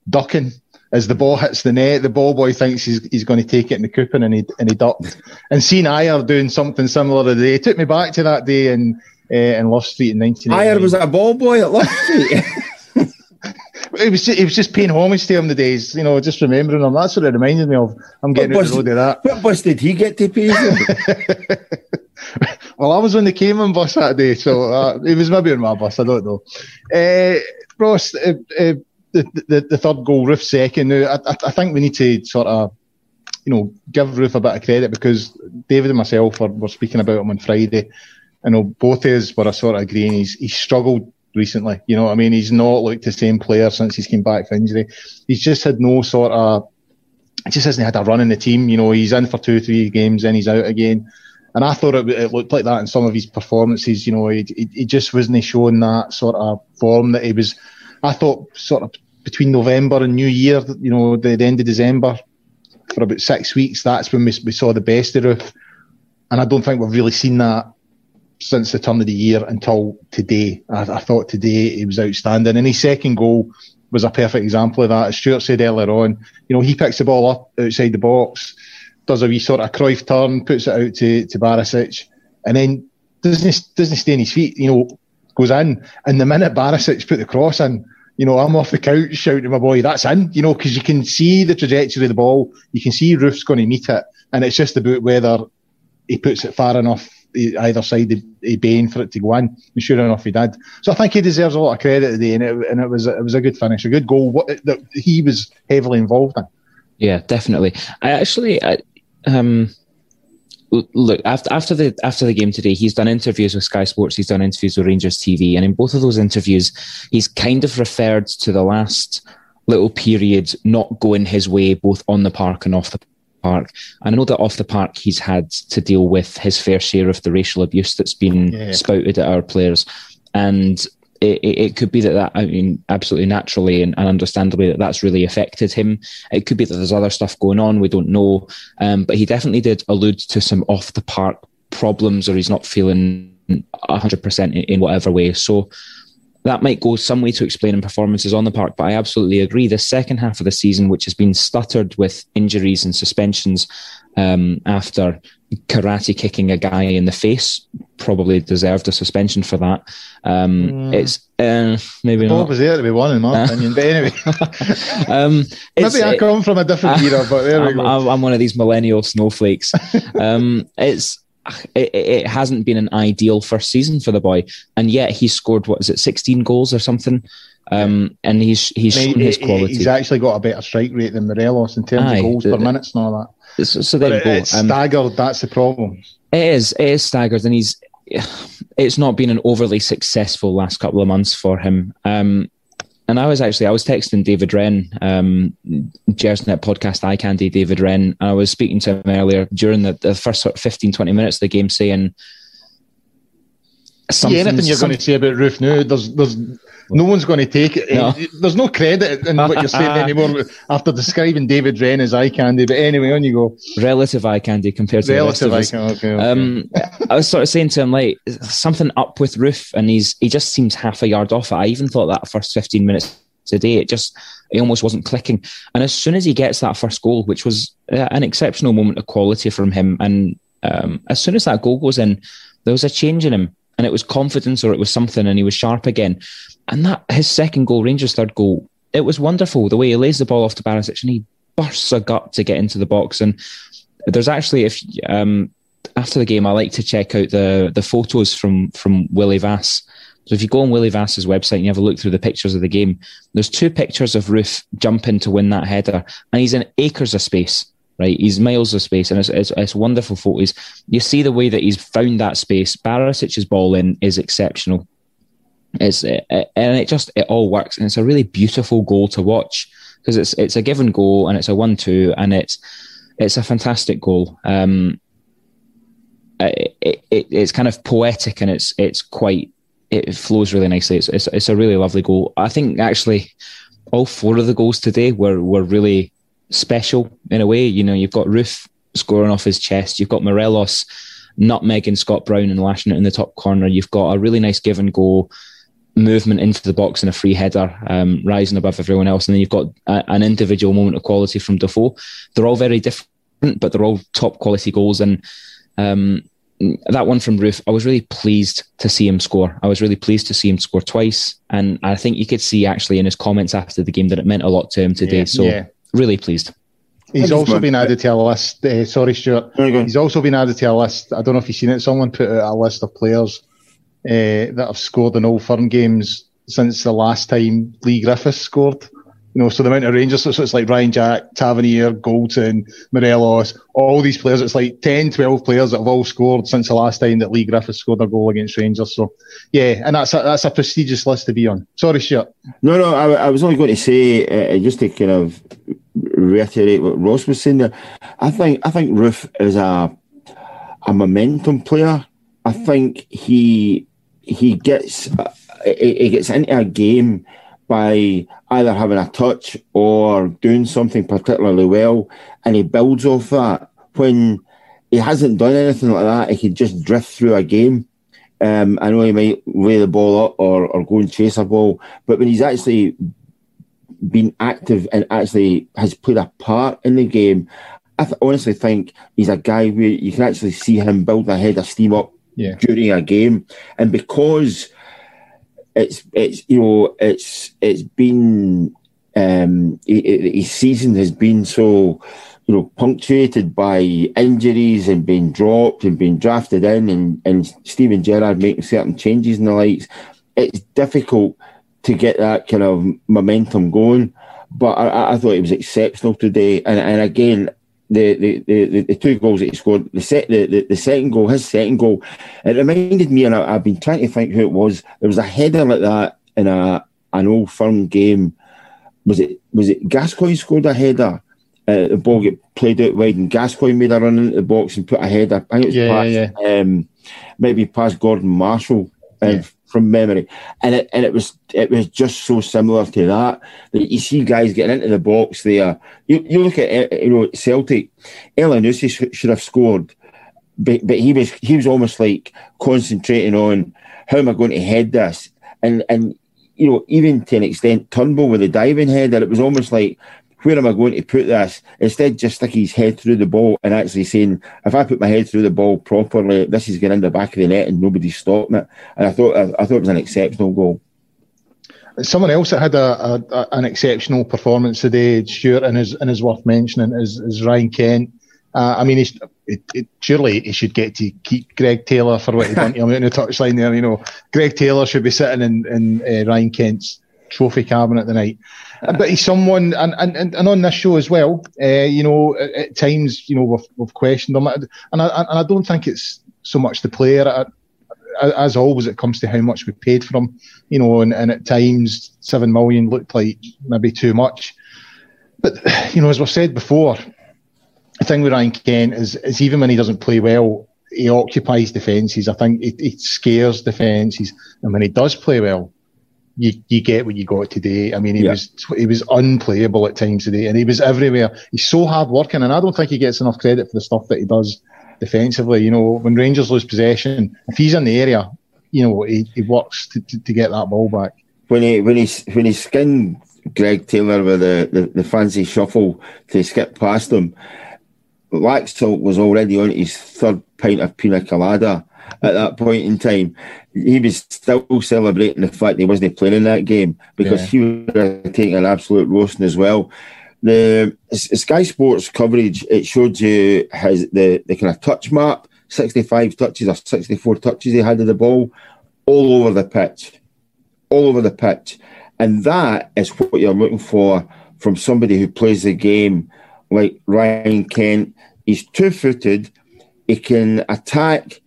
ducking as the ball hits the net, the ball boy thinks he's, he's going to take it in the coupon and he and he ducked. and seeing Ajer doing something similar today it took me back to that day in uh, in Love Street in 1989. Ajer was a ball boy at Love Street. it was just, it was just paying homage to him the days, you know, just remembering him. That's what it reminded me of. I'm getting what out of that. What bus did he get to pay well, I was on the Cayman bus that day, so uh, it was maybe on my bus. I don't know. Uh, Ross, uh, the, the, the third goal, Roofe second. Now, I, I think we need to sort of, you know, give Roofe a bit of credit because David and myself were, were speaking about him on Friday. I know both of us were sort of agreeing he's, he's struggled recently. You know I mean? He's not looked the same player since he's came back from injury. He's just had no sort of, he just hasn't had a run in the team. You know, he's in for two, three games, then he's out again. And I thought it, it looked like that in some of his performances. You know, he, he, he just wasn't showing that sort of form that he was. I thought sort of between November and New Year, you know, the, the end of December, for about six weeks, that's when we, we saw the best of Roofe. And I don't think we've really seen that since the turn of the year until today. I, I thought today he was outstanding. And his second goal was a perfect example of that. As Stewart said earlier on, you know, he picks the ball up outside the box, does a wee sort of Cruyff turn, puts it out to, to Barisic, and then doesn't, doesn't stay on his feet, you know, goes in. And the minute Barisic put the cross in, you know, I'm off the couch shouting to my boy, that's in, you know, because you can see the trajectory of the ball. You can see Roofe's going to meet it. And it's just about whether he puts it far enough either side of, Bain for it to go in. And sure enough, he did. So I think he deserves a lot of credit today, and it, and it was it was a good finish, a good goal that he was heavily involved in. Yeah, definitely. I actually, I, um, look after after the after the game today, he's done interviews with Sky Sports, he's done interviews with Rangers TV, and in both of those interviews, he's kind of referred to the last little period not going his way, both on the park and off the park. And I know that off the park, he's had to deal with his fair share of the racial abuse that's been yeah. spouted at our players. And it, it, could be that that, I mean, absolutely naturally and, and, understandably that that's really affected him. It could be that there's other stuff going on. We don't know. Um, but he definitely did allude to some off the park problems or he's not feeling 100% in, in whatever way. So that might go some way to explaining performances on the park, but I absolutely agree. The second half of the season, which has been stuttered with injuries and suspensions um, after karate kicking a guy in the face, probably deserved a suspension for that. Um, mm. It's uh, maybe Bob not. was there to be one, in my opinion. But anyway, um, maybe I come from a different era, but there I'm, we go. I'm one of these millennial snowflakes. um, it's it, it, hasn't been an ideal first season for the boy, and yet he scored what is it, sixteen goals or something. Um, and he's he's I mean, shown his quality. He's actually got a better strike rate than Morelos in terms Aye, of goals the, per minutes and all that. So, so there you go. It's um, staggered. That's the problem. It is. It is staggered, and he's. It's not been an overly successful last couple of months for him. Um, and I was actually I was texting David Wren, um, Gersnet podcast eye candy David Wren, I was speaking to him earlier during the, the first sort of 15, 20 minutes of the game, saying something. anything you're going to say about Roofe now, there's there's no one's going to take it. No. There's no credit in what you're saying anymore after describing David Wren as eye candy. But anyway, on you go. Relative eye candy compared to relative eye candy. Okay, okay. Um, I was sort of saying to him like something up with Roofe, and he's he just seems half a yard off. I even thought that first 15 minutes today, it just it almost wasn't clicking. And as soon as he gets that first goal, which was uh, an exceptional moment of quality from him, and um, as soon as that goal goes in, there was a change in him and it was confidence or it was something and he was sharp again. And that his second goal, Rangers' third goal, it was wonderful the way he lays the ball off to Barisic and he bursts a gut to get into the box. And there's actually if um, after the game, I like to check out the the photos from from Willie Vass. So if you go on Willie Vass's website and you have a look through the pictures of the game, there's two pictures of Roofe jumping to win that header, and he's in acres of space. Right? He's miles of space, and it's, it's, it's wonderful photos. You see the way that he's found that space. Barisic's ball in is exceptional. It's it, and it just it all works, and it's a really beautiful goal to watch because it's it's a given goal and it's a one-two, and it's it's a fantastic goal. Um, it, it, it's kind of poetic and it's it's quite it flows really nicely. It's, it's it's a really lovely goal. I think actually all four of the goals today were were really special in a way. You know, you've got Roofe scoring off his chest. You've got Morelos nutmegging Scott Brown and lashing it in the top corner. You've got a really nice give and go movement into the box and a free header, um, rising above everyone else. And then you've got a, an individual moment of quality from Defoe. They're all very different, but they're all top quality goals. And um, that one from Roofe, I was really pleased to see him score. I was really pleased to see him score twice. And I think you could see actually in his comments after the game that it meant a lot to him today. Yeah, so yeah. Really pleased. He's also been added to a list. Uh, sorry, Stewart. He's also been added to a list. I don't know if you've seen it. Someone put out a list of players uh, that have scored in Old Firm games since the last time Leigh Griffiths scored. You know, so the amount of Rangers, so it's like Ryan Jack, Tavernier, Goldson, Morelos, all these players. It's like 10, 12 players that have all scored since the last time that Leigh Griffiths scored a goal against Rangers. So, yeah, and that's a, that's a prestigious list to be on. Sorry, Stewart. No, no, I, I was only going to say, uh, just to kind of reiterate what Ross was saying there, I think I think Roofe is a a momentum player. I think he he gets he gets into a game by either having a touch or doing something particularly well, and he builds off that. When he hasn't done anything like that, he could just drift through a game. Um, I know he might lay the ball up or, or go and chase a ball, but when he's actually been active and actually has played a part in the game, I th- honestly think he's a guy where you can actually see him build a head of steam up yeah. during a game, and because it's it's you know it's it's been um, his season has been so you know punctuated by injuries and being dropped and being drafted in and and Steven Gerrard making certain changes in the lights. It's difficult to get that kind of momentum going. But I, I thought it was exceptional today, and and again, the, the, the, the two goals that he scored, the, set, the, the, the second goal, his second goal, it reminded me, and I, have been trying to think who it was. There was a header like that in a an old firm game. Was it was it Gascoigne scored a header? Uh, the ball get played out wide, and Gascoigne made a run into the box and put a header. I think it was yeah, past, yeah. Um, maybe past Gordon Marshall. Yeah from memory, and it and it was it was just so similar to that that you see guys getting into the box there. You you look at eh, you know Celtic, Elyounoussi sh- should have scored, but but he was he was almost like concentrating on how am I going to head this, and and you know even to an extent Turnbull with the diving header, it was almost like where am I going to put this? Instead, just stick his head through the ball and actually saying, if I put my head through the ball properly, this is going in the back of the net and nobody's stopping it. And I thought, I, I thought it was an exceptional goal. Someone else that had a, a, an exceptional performance today, Stewart, and is and is worth mentioning is, is Ryan Kent. Uh, I mean, it, it, surely he should get to keep Greg Taylor for what he done to him out in the touchline there. You know, Greg Taylor should be sitting in, in uh, Ryan Kent's trophy cabinet tonight. Uh, but he's someone, and, and, and on this show as well, uh, you know, at, at, times, you know, we've, we've questioned him. And I, and I don't think it's so much the player. Uh, as always, it comes to how much we paid for him, you know, and, and at times, seven million looked like maybe too much. But, you know, as we've said before, the thing with Ryan Kent is, is even when he doesn't play well, he occupies defences. I think he, he scares defences. And when he does play well, you, you get what you got today. I mean, he yeah. was he was unplayable at times today, and he was everywhere. He's so hard working, and I don't think he gets enough credit for the stuff that he does defensively. You know, when Rangers lose possession, if he's in the area, you know, he, he works to, to, to get that ball back. When he when he when he skinned Greg Taylor with the, the, the fancy shuffle to skip past him, Laxalt was already on his third pint of pina colada at that point in time, he was still celebrating the fact he wasn't playing in that game because yeah. he was taking an absolute roasting as well. The Sky Sports coverage it showed you his the, the kind of touch map, sixty five touches or sixty four touches he had of the ball, all over the pitch, all over the pitch, and that is what you're looking for from somebody who plays the game like Ryan Kent. He's two footed. He can attack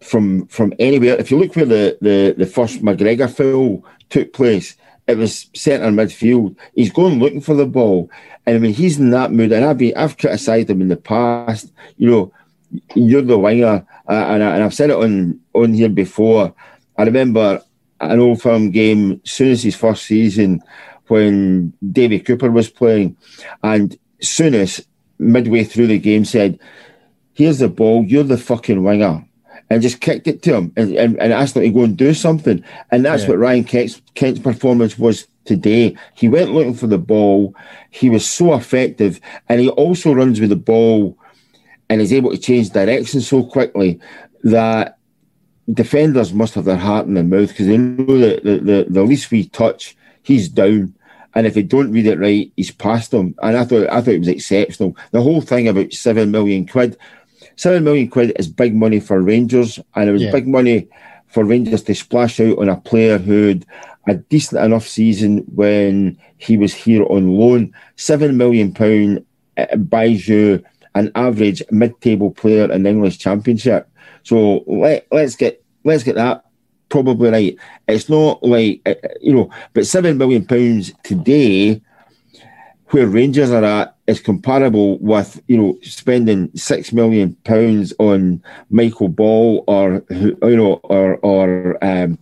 from from anywhere. If you look where the, the, the first McGregor foul took place, it was centre midfield. He's going looking for the ball. And I mean, he's in that mood. And I've been, I've criticised him in the past. You know, you're the winger, uh, and, I, I've said it on on here before. I remember an old firm game, soon as his first season, when Davy Cooper was playing, and Souness midway through the game said, "Here's the ball. You're the fucking winger." And just kicked it to him and, and, and asked him to go and do something. And that's yeah. what Ryan Kent's, Kent's performance was today. He went looking for the ball. He was so effective. And he also runs with the ball and is able to change direction so quickly that defenders must have their heart in their mouth because they know that the, the, the least we touch, he's down. And if they don't read it right, he's past them. And I thought I thought it was exceptional. The whole thing about seven million quid, seven million quid is big money for Rangers, and it was yeah. big money for Rangers to splash out on a player who'd a decent enough season when he was here on loan. Seven million pound uh, buys you an average mid-table player in the English Championship. So let let's get let's get that probably right. It's not like uh, you know, but seven million pounds today, where Rangers are at, is comparable with you know spending six million pounds on Michael Ball or you know or or um,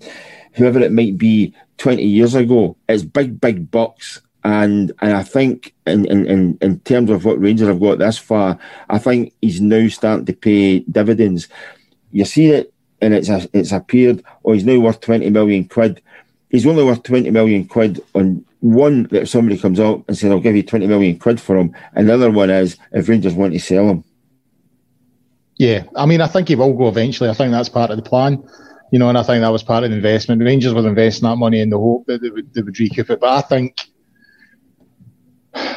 whoever it might be twenty years ago. It's big big bucks. And and I think in, in, in terms of what Rangers have got this far, I think he's now starting to pay dividends. You see it and it's a, it's appeared, oh, he's now worth 20 million quid. He's only worth 20 million quid on one that somebody comes out and says, I'll give you 20 million quid for him. Another one is if Rangers want to sell him. Yeah, I mean, I think he will go eventually. I think that's part of the plan, you know, and I think that was part of the investment. Rangers were investing that money in the hope that they would, they would recoup it. But I think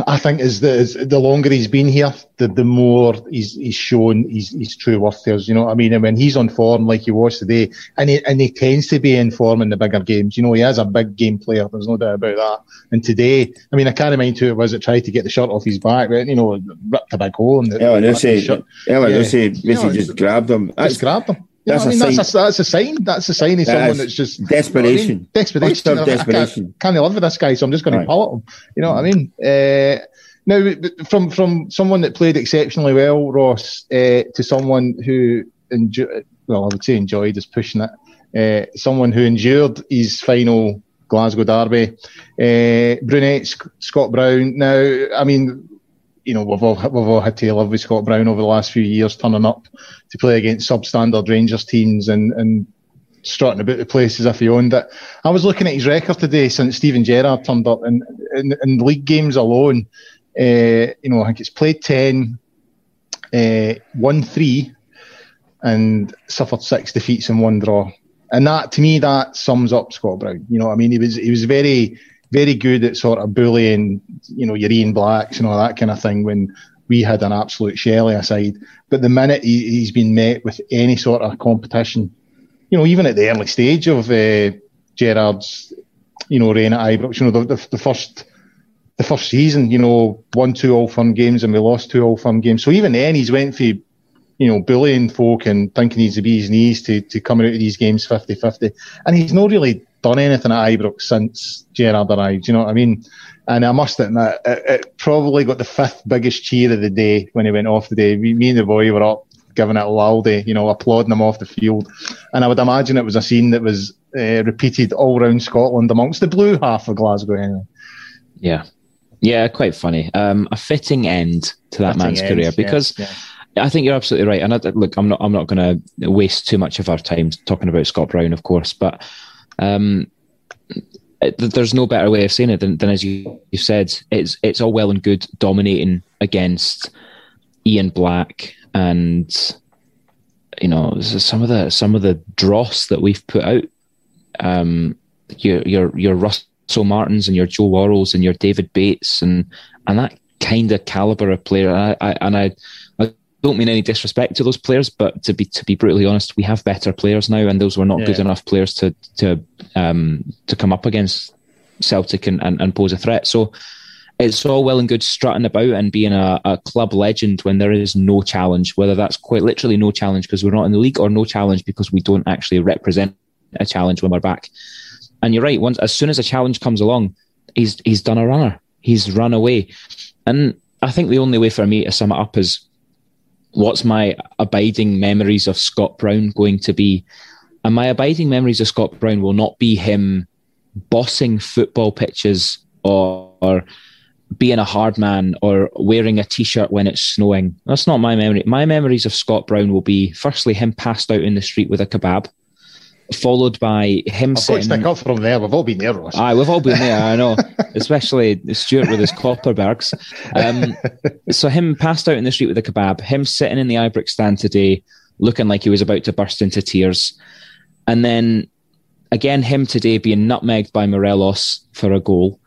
I think as the as the longer he's been here, the, the more he's he's shown his, his true worth there. You know what I mean? And when he's on form like he was today, and he and he tends to be in form in the bigger games. You know, he is a big game player. There's no doubt about that. And today, I mean, I can't mind who it was that tried to get the shirt off his back, right? You know, ripped a big hole in the. Yeah, I say, yeah, say, basically just grabbed him. Just grabbed him. You that's, know I mean? that's, a, that's a sign. That's a sign of that someone that's just desperation. You know I mean? Desperation. Desperation. I can't, can't live with this guy, so I'm just going right. to pull him. You know what I mean? Uh, now, from from someone that played exceptionally well, Ross, uh, to someone who enjoyed, well, I would say enjoyed is pushing it. Uh, someone who endured his final Glasgow derby, uh, brunette Scott Brown. Now, I mean, you know, we've all we've all had to live with Scott Brown over the last few years, turning up to play against substandard Rangers teams and and strutting about the place as if he owned it. I was looking at his record today since Steven Gerrard turned up, and in, in league games alone, uh, you know, I think it's played 10, uh, won three, and suffered six defeats and one draw. And that, to me, that sums up Scott Brown. You know, I mean, he was he was very, very good at sort of bullying, you know, your Ian Blacks and all that kind of thing when we had an absolute Shelley aside. But the minute he, he's been met with any sort of competition, you know, even at the early stage of uh, Gerrard's, you know, reign at Ibrox, you know, the, the, the first the first season, you know, won two Old Firm games and we lost two Old Firm games. So even then, he's went for, you know, bullying folk and thinking he's the bee's knees to, to coming out of these games 50 50. And he's not really done anything at Ibrox since Gerrard arrived, you know what I mean? And I must admit, it, it probably got the fifth biggest cheer of the day when he went off the day. Me, me and the boy were up giving it a laldy, you know, applauding him off the field. And I would imagine it was a scene that was uh, repeated all around Scotland amongst the blue half of Glasgow anyway. Yeah, yeah, quite funny. Um, a fitting end to that fitting man's end, career because yeah, yeah. I think you're absolutely right. And I, look, I'm not, I'm not going to waste too much of our time talking about Scott Brown, of course, but um, there's no better way of saying it than, than as you, you said. It's it's all well and good dominating against Ian Black and you know some of the some of the dross that we've put out. Um, your your your Russell Martins and your Joe Worralls and your David Bates and and that kind of caliber of player. And I, I, and I don't mean any disrespect to those players, but to be to be brutally honest, we have better players now, and those were not yeah. good enough players to to um, to come up against Celtic and, and, and pose a threat. So it's all well and good strutting about and being a, a club legend when there is no challenge, whether that's quite literally no challenge because we're not in the league or no challenge because we don't actually represent a challenge when we're back. And you're right. Once as soon as a challenge comes along, he's he's done a runner. He's run away, and I think the only way for me to sum it up is what's my abiding memories of Scott Brown going to be? And my abiding memories of Scott Brown will not be him bossing football pitches or, or being a hard man or wearing a t-shirt when it's snowing. That's not my memory. My memories of Scott Brown will be firstly him passed out in the street with a kebab followed by him I've sitting. Got to stick up from there. We've all been there, Ross. Aye, we've all been there. I know, especially Stewart with his Kopparbergs. Um, so him passed out in the street with a kebab. Him sitting in the Ibrox stand today, looking like he was about to burst into tears, and then again him today being nutmegged by Morelos for a goal,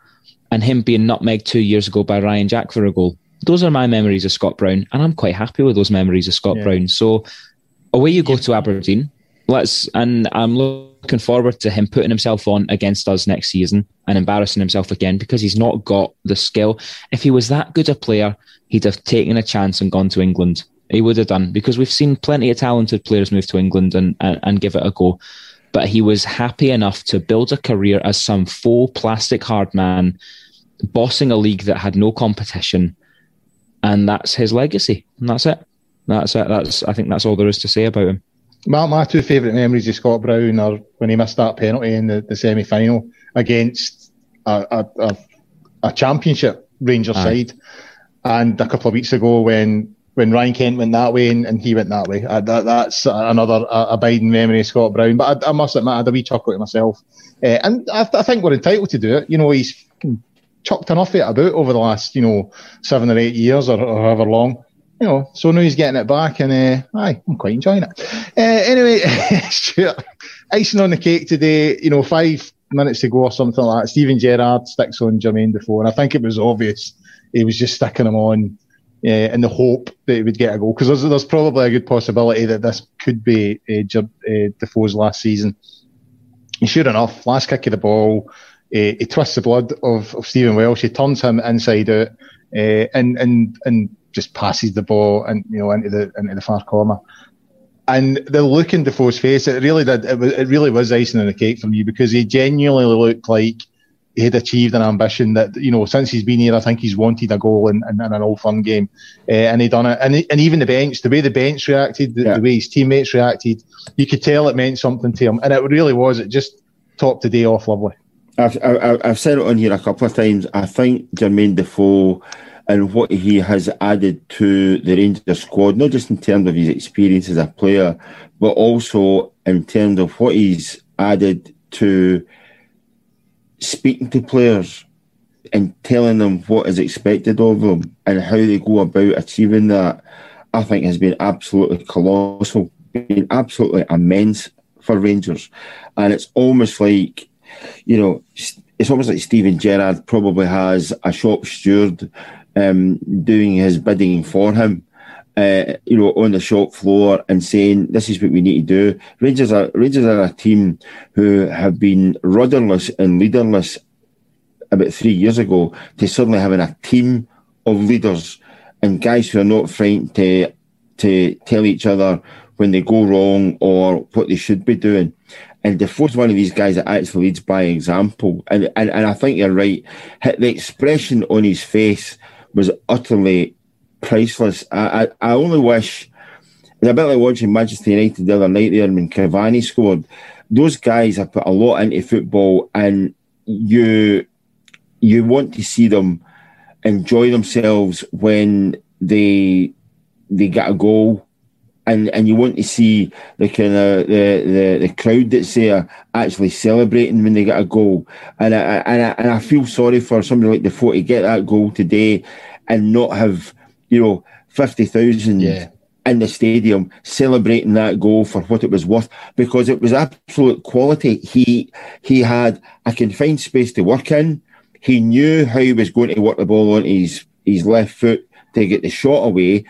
and him being nutmegged two years ago by Ryan Jack for a goal. Those are my memories of Scott Brown, and I'm quite happy with those memories of Scott yeah. Brown. So away you go to Aberdeen let's and I'm looking forward to him putting himself on against us next season and embarrassing himself again because he's not got the skill. If he was that good a player, he'd have taken a chance and gone to England. He would have done because we've seen plenty of talented players move to England and, and, and give it a go. But he was happy enough to build a career as some faux plastic hard man, bossing a league that had no competition. And that's his legacy. And that's it. That's it. That's I think that's all there is to say about him. My, my two favourite memories of Scott Brown are when he missed that penalty in the, the semi final against a, a, a, a, championship Rangers side, and a couple of weeks ago when when Ryan Kent went that way and, and he went that way. Uh, that, that's another uh, abiding memory of Scott Brown. But I, I, must admit, I had a wee chuckle at myself. Uh, and I, I, think we're entitled to do it. You know, he's chucked enough it about over the last, you know, seven or eight years or, or however long you know, so now he's getting it back, and uh, aye, I'm quite enjoying it. Uh, anyway, icing on the cake today. You know, five minutes to go or something like that. Steven Gerrard sticks on Jermaine Defoe, and I think it was obvious he was just sticking him on uh, in the hope that he would get a goal because there's, there's probably a good possibility that this could be uh, uh, Defoe's last season. And sure enough, last kick of the ball, uh, he twists the blood of, of Stephen Welsh. He turns him inside out, uh, and and and just passes the ball and you know into the into the far corner. And the look in Defoe's face, it really did. It, was, it really was icing on the cake for me because he genuinely looked like he had achieved an ambition that you know since he's been here. I think he's wanted a goal in, in, in an Old Firm game, uh, and he done it. And and even the bench, the way the bench reacted, the, yeah. the, way his teammates reacted, you could tell it meant something to him, and it really was. It just topped the day off lovely. I've, I've, I've said it on here a couple of times. I think Jermaine Defoe and what he has added to the Rangers squad, not just in terms of his experience as a player, but also in terms of what he's added to speaking to players and telling them what is expected of them and how they go about achieving that, I think has been absolutely colossal, been absolutely immense for Rangers. And it's almost like, you know, it's almost like Steven Gerrard probably has a shop steward um, doing his bidding for him. Uh, you know, on the shop floor and saying this is what we need to do. Rangers are Rangers are a team who have been rudderless and leaderless about three years ago to suddenly having a team of leaders and guys who are not frightened to to tell each other when they go wrong or what they should be doing. And the Defoe's one of these guys that actually leads by example. And and, and I think you're right. The expression on his face was utterly priceless. I, I, I only wish, it's a bit like watching Manchester United the other night there when Cavani scored. Those guys have put a lot into football and you you want to see them enjoy themselves when they they get a goal and and you want to see the kind of the, the, the crowd that's there actually celebrating when they get a goal. And I, and I, and I feel sorry for somebody like Defoe to get that goal today and not have you know fifty thousand. Yeah. In the stadium, celebrating that goal for what it was worth, because it was absolute quality. He he had a confined space to work in. He knew how he was going to work the ball on his his left foot to get the shot away,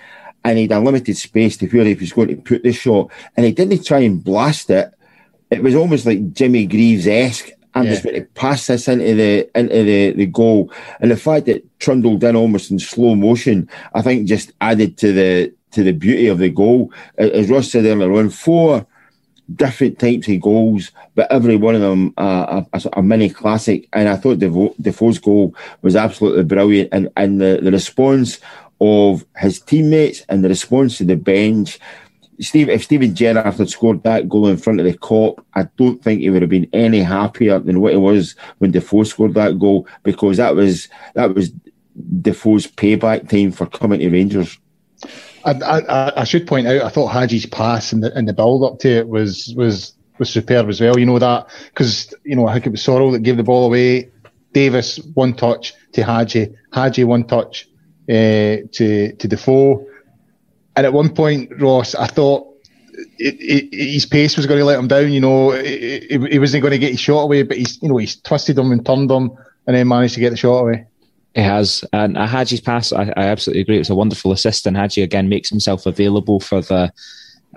and he had a limited space to where he was going to put the shot, and he didn't try and blast it. It was almost like Jimmy Greaves esque I'm Yeah. just going to pass this into the into the, the goal. And the fact that trundled in almost in slow motion, I think just added to the to the beauty of the goal. As Ross said earlier on, four different types of goals, but every one of them a, a, a mini classic. And I thought Devo, Defoe's goal was absolutely brilliant. And, and the, the response of his teammates and the response to the bench. Steve, if Steven Gerrard had scored that goal in front of the Kop, I don't think he would have been any happier than what he was when Defoe scored that goal because that was that was Defoe's payback time for coming to Rangers. I, I, I should point out, I thought Hagi's pass and the, and the build up to it was was was superb as well. You know that because you know I think it was Sorrell that gave the ball away. Davis one touch to Hagi, Hagi one touch uh, to to Defoe, and at one point Ross, I thought. It, it, his pace was going to let him down, you know. He, wasn't going to get his shot away, but he's, you know, he's twisted him and turned him, and then managed to get the shot away. It has, and Hagi's pass, I, I absolutely agree. It was a wonderful assist, and Hagi again makes himself available for the,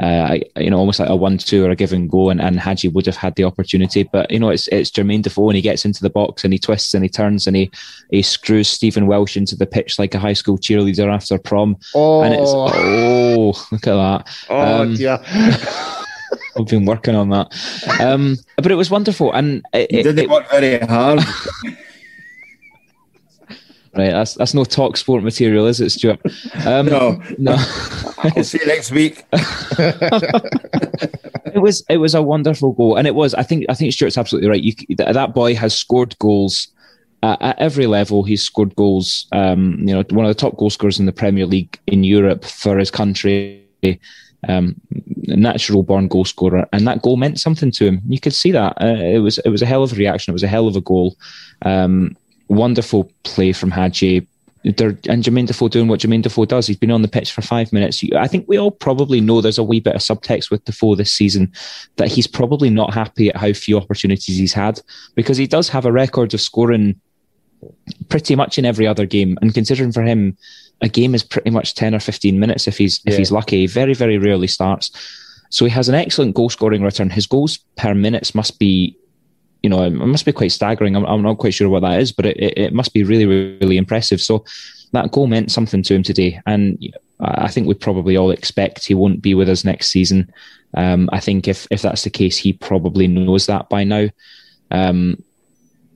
uh, you know, almost like a one-two or a give and go, and, and Hagi would have had the opportunity, but you know, it's it's Jermaine Defoe, and he gets into the box and he twists and he turns and he he screws Stephen Welsh into the pitch like a high school cheerleader after prom, Oh, and it's oh, look at that. oh um, dear. I've been working on that, um, but it was wonderful, and it, it- didn't it- work very hard. right, that's that's no talk sport material, is it, Stewart? Um, No. no. I'll see you next week. it was it was a wonderful goal, and it was. I think I think Stewart's absolutely right. You, that, boy has scored goals at, at every level. He's scored goals. Um, you know, one of the top goal scorers in the Premier League in Europe for his country. Um, natural born goal scorer, and that goal meant something to him. You could see that. Uh, it was it was a hell of a reaction. It was a hell of a goal. Um, wonderful play from Hagi. And Jermaine Defoe doing what Jermaine Defoe does. He's been on the pitch for five minutes. I think we all probably know there's a wee bit of subtext with Defoe this season that he's probably not happy at how few opportunities he's had because he does have a record of scoring pretty much in every other game. And considering for him, a game is pretty much 10 or 15 minutes if he's if he's lucky. He very, very rarely starts. So he has an excellent goal scoring return. His goals per minutes must be you know, it must be quite staggering. I'm, I'm not quite sure what that is, but it, it, it must be really, really impressive. So that goal meant something to him today. And I think we probably all expect he won't be with us next season. Um, I think if, if that's the case, he probably knows that by now. Um,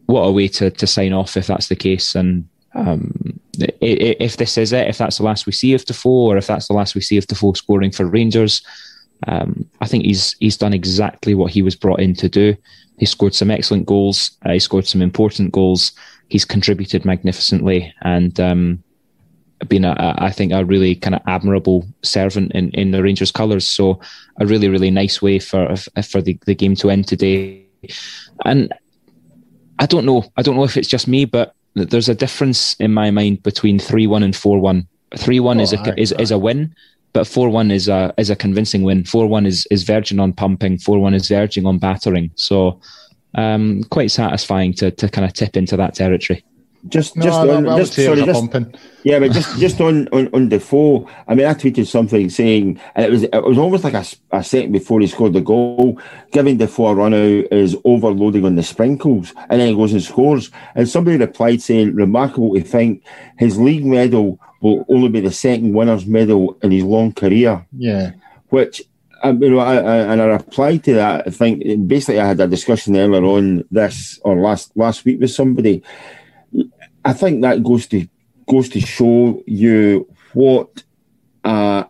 what a way to, to sign off if that's the case. And um, if this is it, if that's the last we see of Defoe, or if that's the last we see of Defoe scoring for Rangers, um, I think he's he's done exactly what he was brought in to do. He scored some excellent goals. Uh, he scored some important goals. He's contributed magnificently and um, been, a, a, I think, a really kind of admirable servant in, in the Rangers' colours. So a really, really nice way for for the, the game to end today. And I don't know. I don't know if it's just me, but there's a difference in my mind between three one and four one. Three one Oh, is a is, is a win, but four one is a is a convincing win. Four one is is verging on pumping. Four one is verging on battering. So um, quite satisfying to to kind of tip into that territory. Just, No, just I, on, I just sorry, just pumping. Yeah, but just just on, on on Defoe, I mean, I tweeted something saying, and it was it was almost like a, a second before he scored the goal, giving Defoe a run out is overloading on the sprinkles, and then he goes and scores. And somebody replied saying, "Remarkable to think his league medal will only be the second winner's medal in his long career." Yeah. which um, you know, I, I, and I replied to that. I think basically I had a discussion earlier on this or last last week with somebody. I think that goes to goes to show you what a,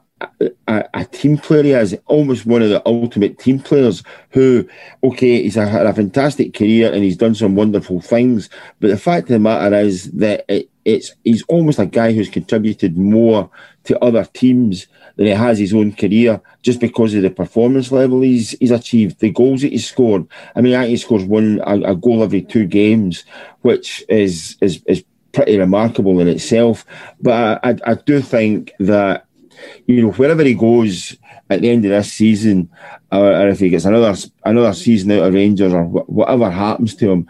a, a team player he is. Almost one of the ultimate team players. Who, okay, he's had a fantastic career and he's done some wonderful things. But the fact of the matter is that it, it's he's almost a guy who's contributed more to other teams than he has his own career just because of the performance level he's he's achieved, the goals that he's scored. I mean, he scores one a, a goal every two games, which is is is pretty remarkable in itself. But I, I do think that you know wherever he goes at the end of this season, or, or if he gets another another season out of Rangers or wh- whatever happens to him,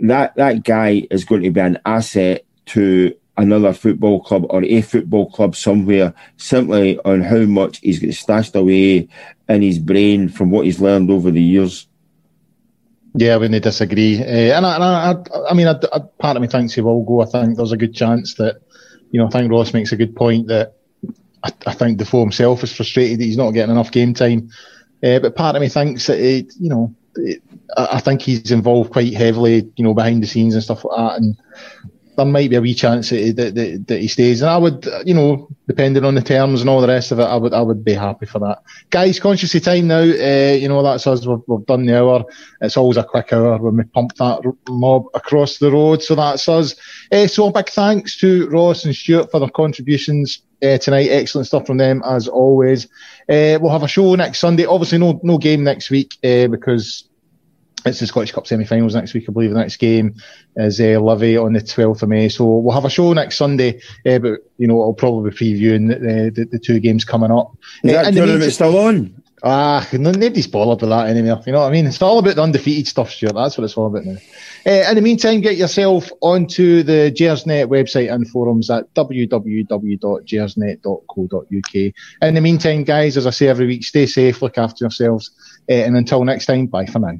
that that guy is going to be an asset to another football club or a football club somewhere simply on how much he's got stashed away in his brain from what he's learned over the years. Yeah, I wouldn't disagree. Uh, and I, and I, I mean, I, I, part of me thinks he will go. I think there's a good chance that, you know, I think Ross makes a good point that I, I think Defoe himself is frustrated that he's not getting enough game time. Uh, but part of me thinks that, it, you know, it, I think he's involved quite heavily, you know, behind the scenes and stuff like that. And there might be a wee chance that, that, that, that, he stays. And I would, you know, depending on the terms and all the rest of it, I would I would be happy for that. Guys, conscious of time now. Uh, you know, that's us. We've, we've, done the hour. It's always a quick hour when we pump that mob across the road. So that's us. Uh, so a big thanks to Ross and Stewart for their contributions uh, tonight. Excellent stuff from them as always. Uh, we'll have a show next Sunday. Obviously, no no game next week uh, because it's the Scottish Cup semi-finals next week, I believe. The next game is uh, Livy on the 12th of May. So we'll have a show next Sunday, uh, but you know I'll probably be previewing the, the, the two games coming up. Is uh, that tournament still on? Ah, nobody's bothered with that anymore. You know what I mean? It's all about the undefeated stuff, Stewart. That's what it's all about now. Uh, in the meantime, get yourself onto the Gersnet website and forums at www.gersnet.co.uk. In the meantime, guys, as I say every week, stay safe, look after yourselves, uh, and until next time, bye for now.